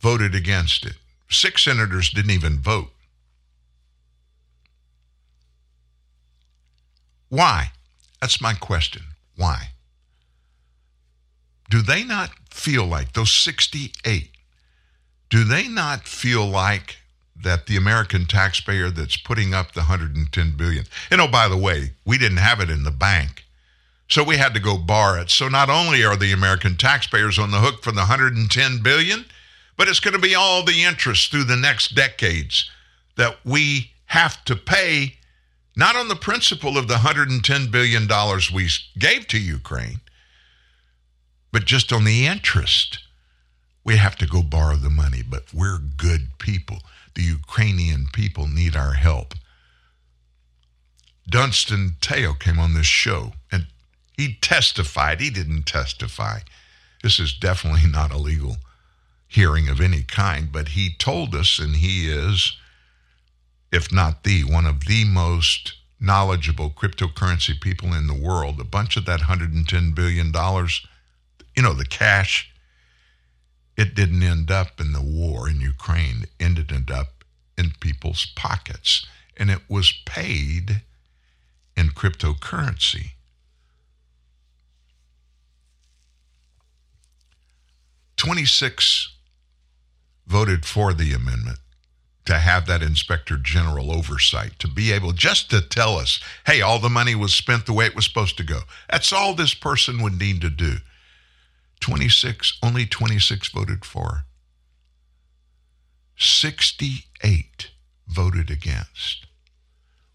voted against it. Six senators didn't even vote. Why? That's my question. Why? Do they not feel like those 68? Do they not feel like that the American taxpayer that's putting up the 110 billion? And oh, by the way, we didn't have it in the bank. So we had to go borrow it. So not only are the American taxpayers on the hook for the 110 billion, but it's going to be all the interest through the next decades that we have to pay not on the principle of the $110 billion we gave to Ukraine, but just on the interest. We have to go borrow the money, but we're good people. The Ukrainian people need our help. Dunstan Teo came on this show and he testified. He didn't testify. This is definitely not a legal hearing of any kind, but he told us, and he is if not the one of the most knowledgeable cryptocurrency people in the world. A bunch of that $110 billion, you know, the cash, it didn't end up in the war in Ukraine. It ended up in people's pockets. And it was paid in cryptocurrency. Twenty-six voted for the amendment to have that inspector general oversight, to be able just to tell us, hey, all the money was spent the way it was supposed to go. That's all this person would need to do. 26, only 26 voted for. 68 voted against.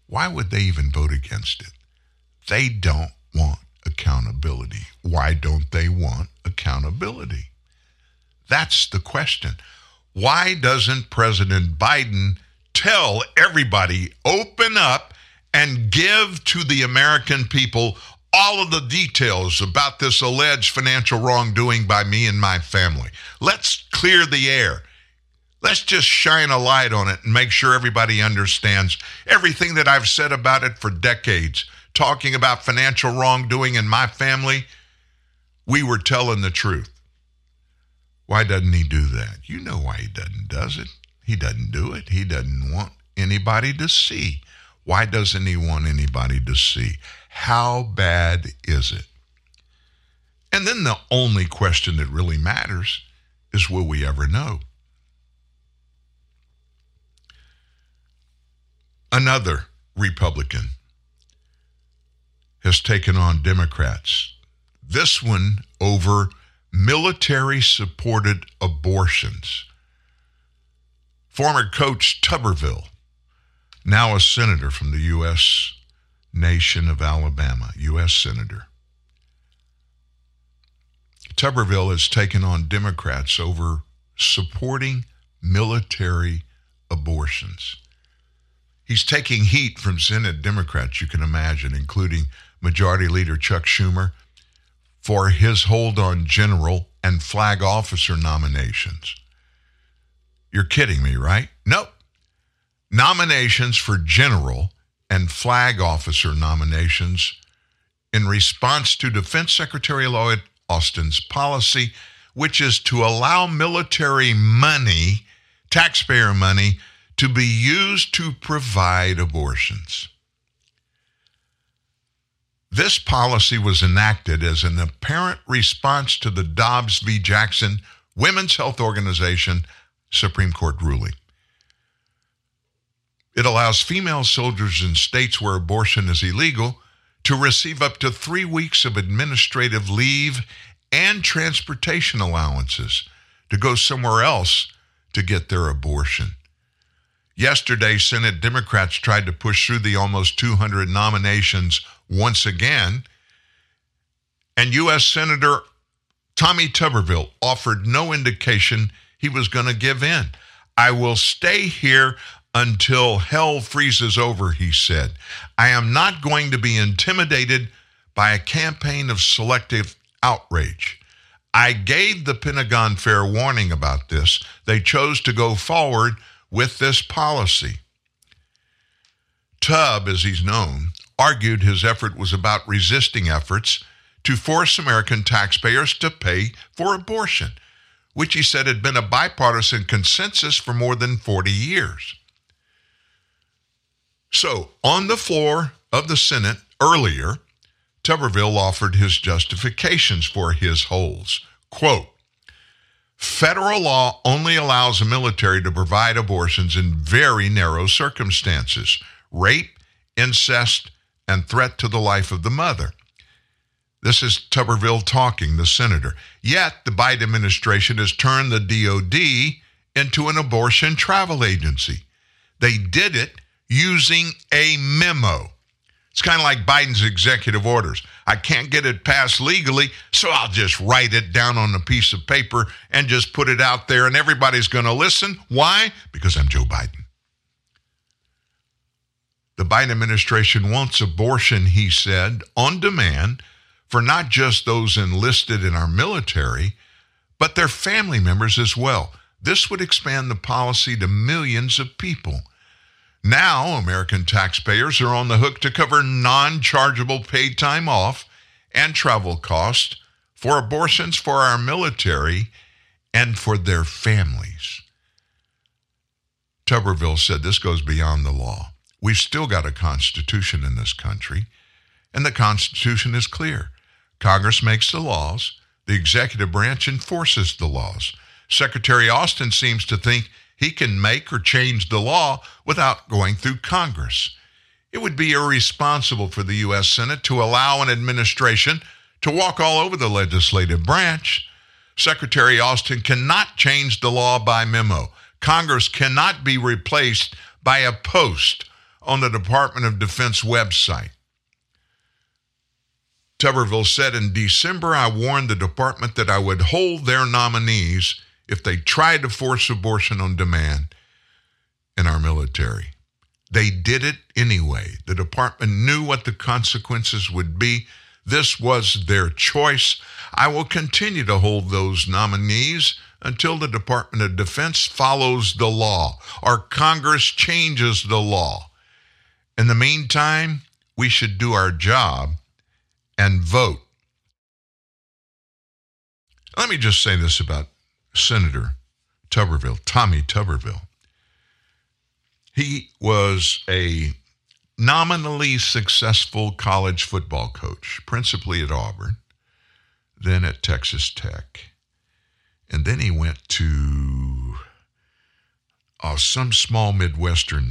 Why would they even vote against it? They don't want accountability. Why don't they want accountability? That's the question. Why doesn't President Biden tell everybody, open up and give to the American people all of the details about this alleged financial wrongdoing by me and my family? Let's clear the air. Let's just shine a light on it and make sure everybody understands everything that I've said about it for decades. Talking about financial wrongdoing in my family, we were telling the truth. Why doesn't he do that? You know why he doesn't does it. He doesn't do it. He doesn't want anybody to see. Why doesn't he want anybody to see? How bad is it? And then the only question that really matters is will we ever know? Another Republican has taken on Democrats. This one over military supported abortions. Former coach Tuberville, now a senator from the U.S. nation of Alabama, U.S. senator. Tuberville has taken on Democrats over supporting military abortions. He's taking heat from Senate Democrats, you can imagine, including Majority Leader Chuck Schumer, for his hold on general and flag officer nominations. You're kidding me, right? Nope. Nominations for general and flag officer nominations in response to Defense Secretary Lloyd Austin's policy, which is to allow military money, taxpayer money, to be used to provide abortions. This policy was enacted as an apparent response to the Dobbs v. Jackson Women's Health Organization Supreme Court ruling. It allows female soldiers in states where abortion is illegal to receive up to three weeks of administrative leave and transportation allowances to go somewhere else to get their abortion. Yesterday, Senate Democrats tried to push through the almost 200 nominations once again, and U.S. Senator Tommy Tuberville offered no indication he was going to give in. I will stay here until hell freezes over, he said. I am not going to be intimidated by a campaign of selective outrage. I gave the Pentagon fair warning about this. They chose to go forward with this policy. Tubb, as he's known, argued his effort was about resisting efforts to force American taxpayers to pay for abortion, which he said had been a bipartisan consensus for more than 40 years. So, on the floor of the Senate earlier, Tuberville offered his justifications for his holds. Quote, Federal law only allows the military to provide abortions in very narrow circumstances rape, incest, and threat to the life of the mother. This is Tuberville talking, the senator. Yet the Biden administration has turned the DOD into an abortion travel agency. They did it using a memo. It's kind of like Biden's executive orders. I can't get it passed legally, so I'll just write it down on a piece of paper and just put it out there, and everybody's going to listen. Why? Because I'm Joe Biden. The Biden administration wants abortion, he said, on demand for not just those enlisted in our military, but their family members as well. This would expand the policy to millions of people. Now, American taxpayers are on the hook to cover non chargeable paid time off and travel costs for abortions for our military and for their families. Tuberville said this goes beyond the law. We've still got a constitution in this country, and the constitution is clear. Congress makes the laws, the executive branch enforces the laws. Secretary Austin seems to think he can make or change the law without going through Congress. It would be irresponsible for the U.S. Senate to allow an administration to walk all over the legislative branch. Secretary Austin cannot change the law by memo. Congress cannot be replaced by a post on the Department of Defense website. Tuberville said in December, I warned the department that I would hold their nominees if they tried to force abortion on demand in our military. They did it anyway. The department knew what the consequences would be. This was their choice. I will continue to hold those nominees until the Department of Defense follows the law or Congress changes the law. In the meantime, we should do our job and vote. Let me just say this about Senator Tuberville, Tommy Tuberville. He was a nominally successful college football coach, principally at Auburn, then at Texas Tech. And then he went to uh, some small Midwestern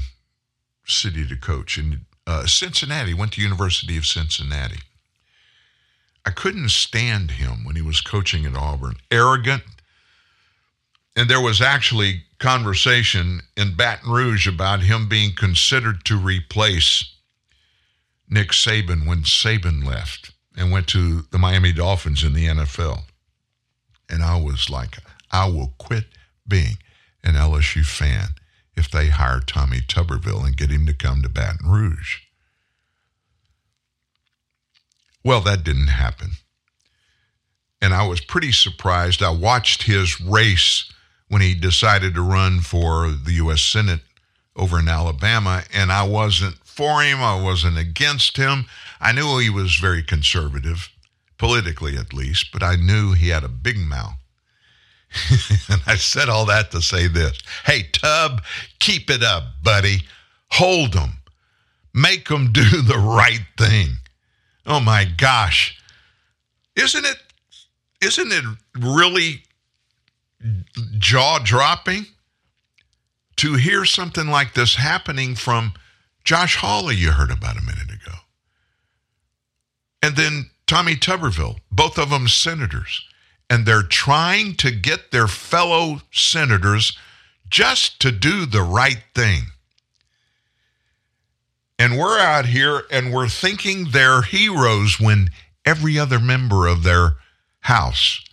city to coach. In uh, Cincinnati, went to University of Cincinnati. I couldn't stand him when he was coaching at Auburn. Arrogant. And there was actually conversation in Baton Rouge about him being considered to replace Nick Saban when Saban left and went to the Miami Dolphins in the NFL. And I was like, I will quit being an LSU fan if they hire Tommy Tuberville and get him to come to Baton Rouge. Well, that didn't happen. And I was pretty surprised. I watched his race when he decided to run for the U.S. Senate over in Alabama, and I wasn't for him, I wasn't against him. I knew he was very conservative, politically at least, but I knew he had a big mouth. and I said all that to say this Hey, Tub, keep it up, buddy. Hold them. Make them do the right thing. Oh my gosh. Isn't it isn't it really jaw dropping to hear something like this happening from Josh Hawley, you heard about a minute ago. And then Tommy Tuberville, both of them senators. And they're trying to get their fellow senators just to do the right thing. And we're out here and we're thinking they're heroes when every other member of their House,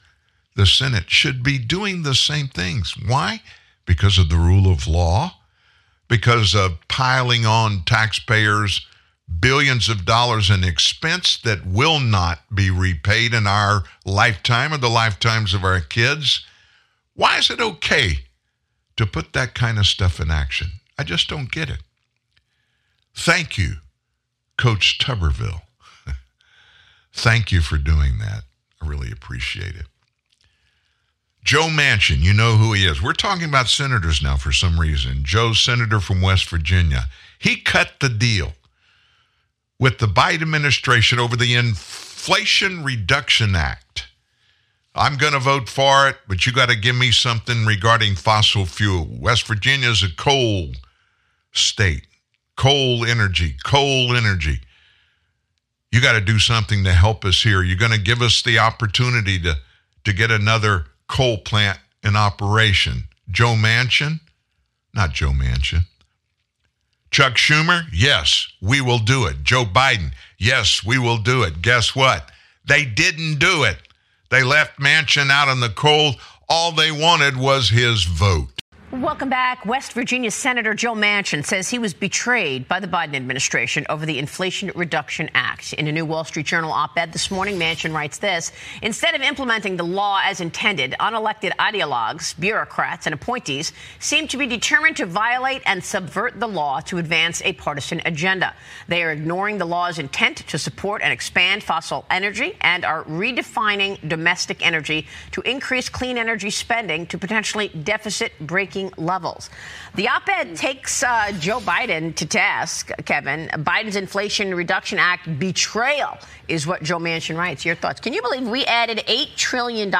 the Senate, should be doing the same things. Why? Because of the rule of law, because of piling on taxpayers billions of dollars in expense that will not be repaid in our lifetime or the lifetimes of our kids. Why is it okay to put that kind of stuff in action? I just don't get it. Thank you, Coach Tuberville. Thank you for doing that. I really appreciate it. Joe Manchin, you know who he is. We're talking about senators now for some reason. Joe's senator from West Virginia. He cut the deal with the Biden administration over the Inflation Reduction Act. I'm going to vote for it, but you got to give me something regarding fossil fuel. West Virginia is a coal state, coal energy, coal energy. You got to do something to help us here. You're going to give us the opportunity to, to get another coal plant in operation. Joe Manchin? Not Joe Manchin. Chuck Schumer? Yes, we will do it. Joe Biden? Yes, we will do it. Guess what? They didn't do it. They left Manchin out in the cold. All they wanted was his vote. Welcome back. West Virginia Senator Joe Manchin says he was betrayed by the Biden administration over the Inflation Reduction Act. In a new Wall Street Journal op ed this morning, Manchin writes this Instead of implementing the law as intended, unelected ideologues, bureaucrats, and appointees seem to be determined to violate and subvert the law to advance a partisan agenda. They are ignoring the law's intent to support and expand fossil energy and are redefining domestic energy to increase clean energy spending to potentially deficit breaking levels. The op ed takes uh, Joe Biden to task, Kevin. Biden's Inflation Reduction Act betrayal is what Joe Manchin writes. Your thoughts? Can you believe we added $8 trillion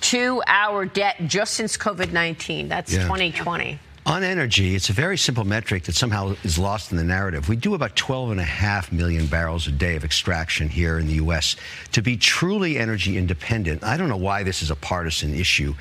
to our debt just since COVID 19. That's Yeah. 2020. On energy, it's a very simple metric that somehow is lost in the narrative. We do about 12 and a half million barrels a day of extraction here in the U.S. To be truly energy independent, I don't know why this is a partisan issue.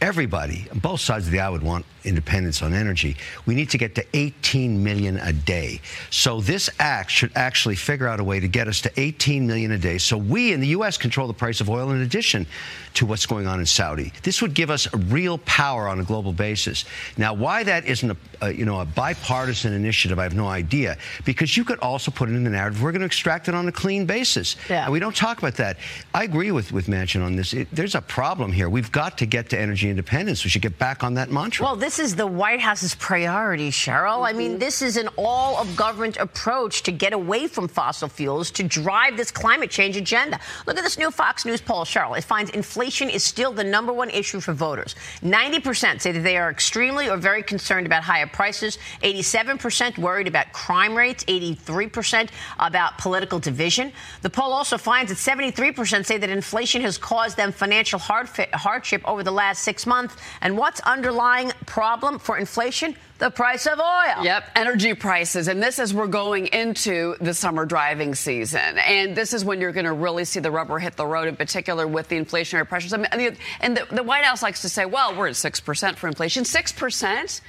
Everybody, both sides of the aisle, would want independence on energy. We need to get to 18 million a day. So this act should actually figure out a way to get us to 18 million a day. So we in the U.S. control the price of oil in addition to what's going on in Saudi. This would give us real power on a global basis. Now, why that isn't a, a you know a bipartisan initiative, I have no idea. Because you could also put it in the narrative we're going to extract it on a clean basis. Yeah. And we don't talk about that. I agree with with Manchin on this. It, there's a problem here. We've got to get to energy independence. We should get back on that mantra. Well, this is the White House's priority, Cheryl. I mean, this is an all of government approach to get away from fossil fuels to drive this climate change agenda. Look at this new Fox News poll, Cheryl. It finds inflation is still the number one issue for voters. 90% say that they are extremely or very concerned about higher prices, 87% worried about crime rates, 83% about political division. The poll also finds that 73% say that inflation has caused them financial hardship over the last six months. And what's underlying problem for inflation? The price of oil. Yep, energy prices. And this is we're going into the summer driving season. And this is when you're going to really see the rubber hit the road, in particular with the inflationary pressures. I mean, and the, the White House likes to say, well, we're at 6% for inflation. 6%?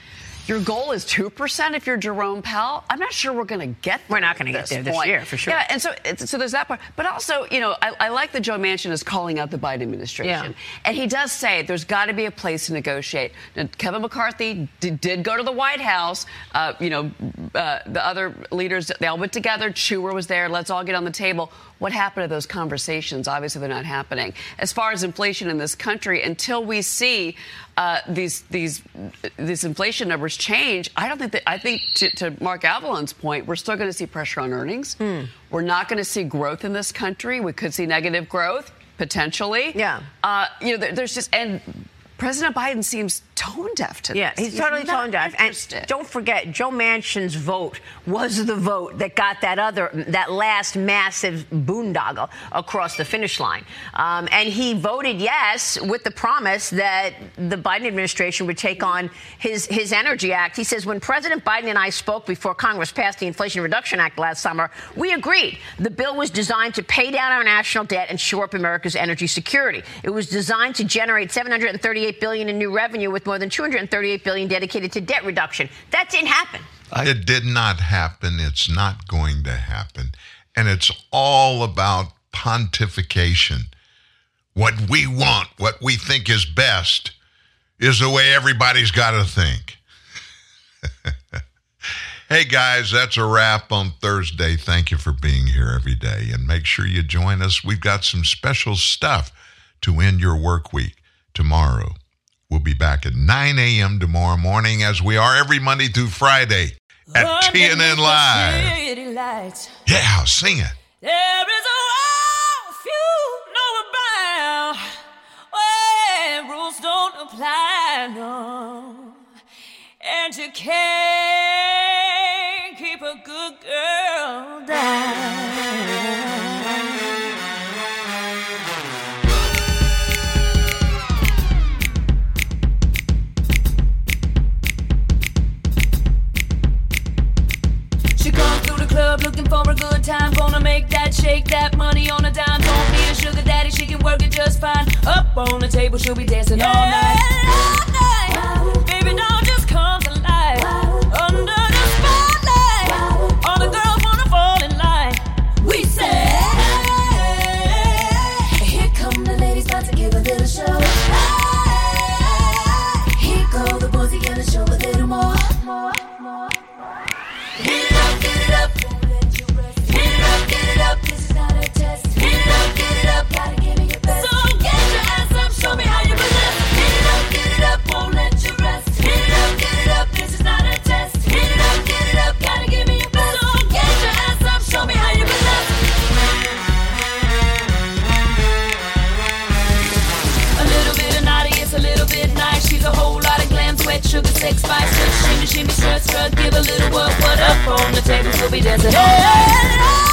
Your goal is 2% if you're Jerome Powell. I'm not sure we're going to get there. We're not gonna get there this year, for sure. Yeah, and so, so there's that part. But also, you know, I, I like that Joe Manchin is calling out the Biden administration. Yeah. And he does say there's got to be a place to negotiate. Now, Kevin McCarthy did, did go to the White House. Uh, you know, uh, the other leaders, they all went together. Schumer was there. Let's all get on the table. What happened to those conversations? Obviously, they're not happening. As far as inflation in this country, until we see uh, these these these inflation numbers change, I don't think that. I think to, to Mark Avallone's point, we're still going to see pressure on earnings. We're not going to see growth in this country. We could see negative growth potentially. Yeah. Uh, you know, there, there's just and President Biden seems tone deaf to this. he's totally not tone deaf. interested. And don't forget, Joe Manchin's vote was the vote that got that other, that last massive boondoggle across the finish line. Um, and he voted yes with the promise that the Biden administration would take on his his Energy Act. He says when President Biden and I spoke before Congress passed the Inflation Reduction Act last summer, we agreed the bill was designed to pay down our national debt and shore up America's energy security. It was designed to generate 738 billion in new revenue with more than 238 billion dedicated to debt reduction. That didn't happen. it did not happen. It's not going to happen. And it's all about pontification. What we want, what we think is best, is the way everybody's got to think. hey guys, that's a wrap on Thursday. Thank you for being here every day. And make sure you join us. We've got some special stuff to end your work week tomorrow. We'll be back at 9 a.m. tomorrow morning, as we are every Monday through Friday at TNN Live. Yeah, sing it. There is a world few know about where rules don't apply, no. And you can't keep a good girl down. For a good time. Gonna make that shake that money on a dime. Don't need a sugar daddy, she can work it just fine. Up on the table, she'll be dancing all night. All night. Baby, don't sex, spice. Just shimmy, shimmy, strut, strut. Give a little what, what up on the table. We'll be dancing all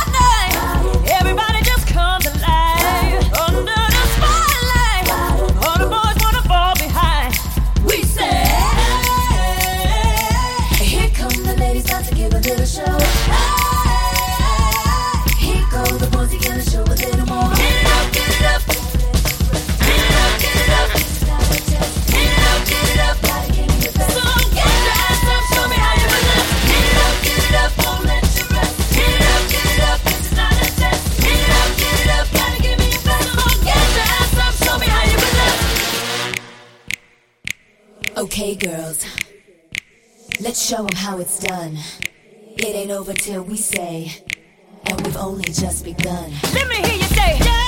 girls. Let's show 'em how it's done. It ain't over till we say, and we've only just begun. Let me hear you say, yeah.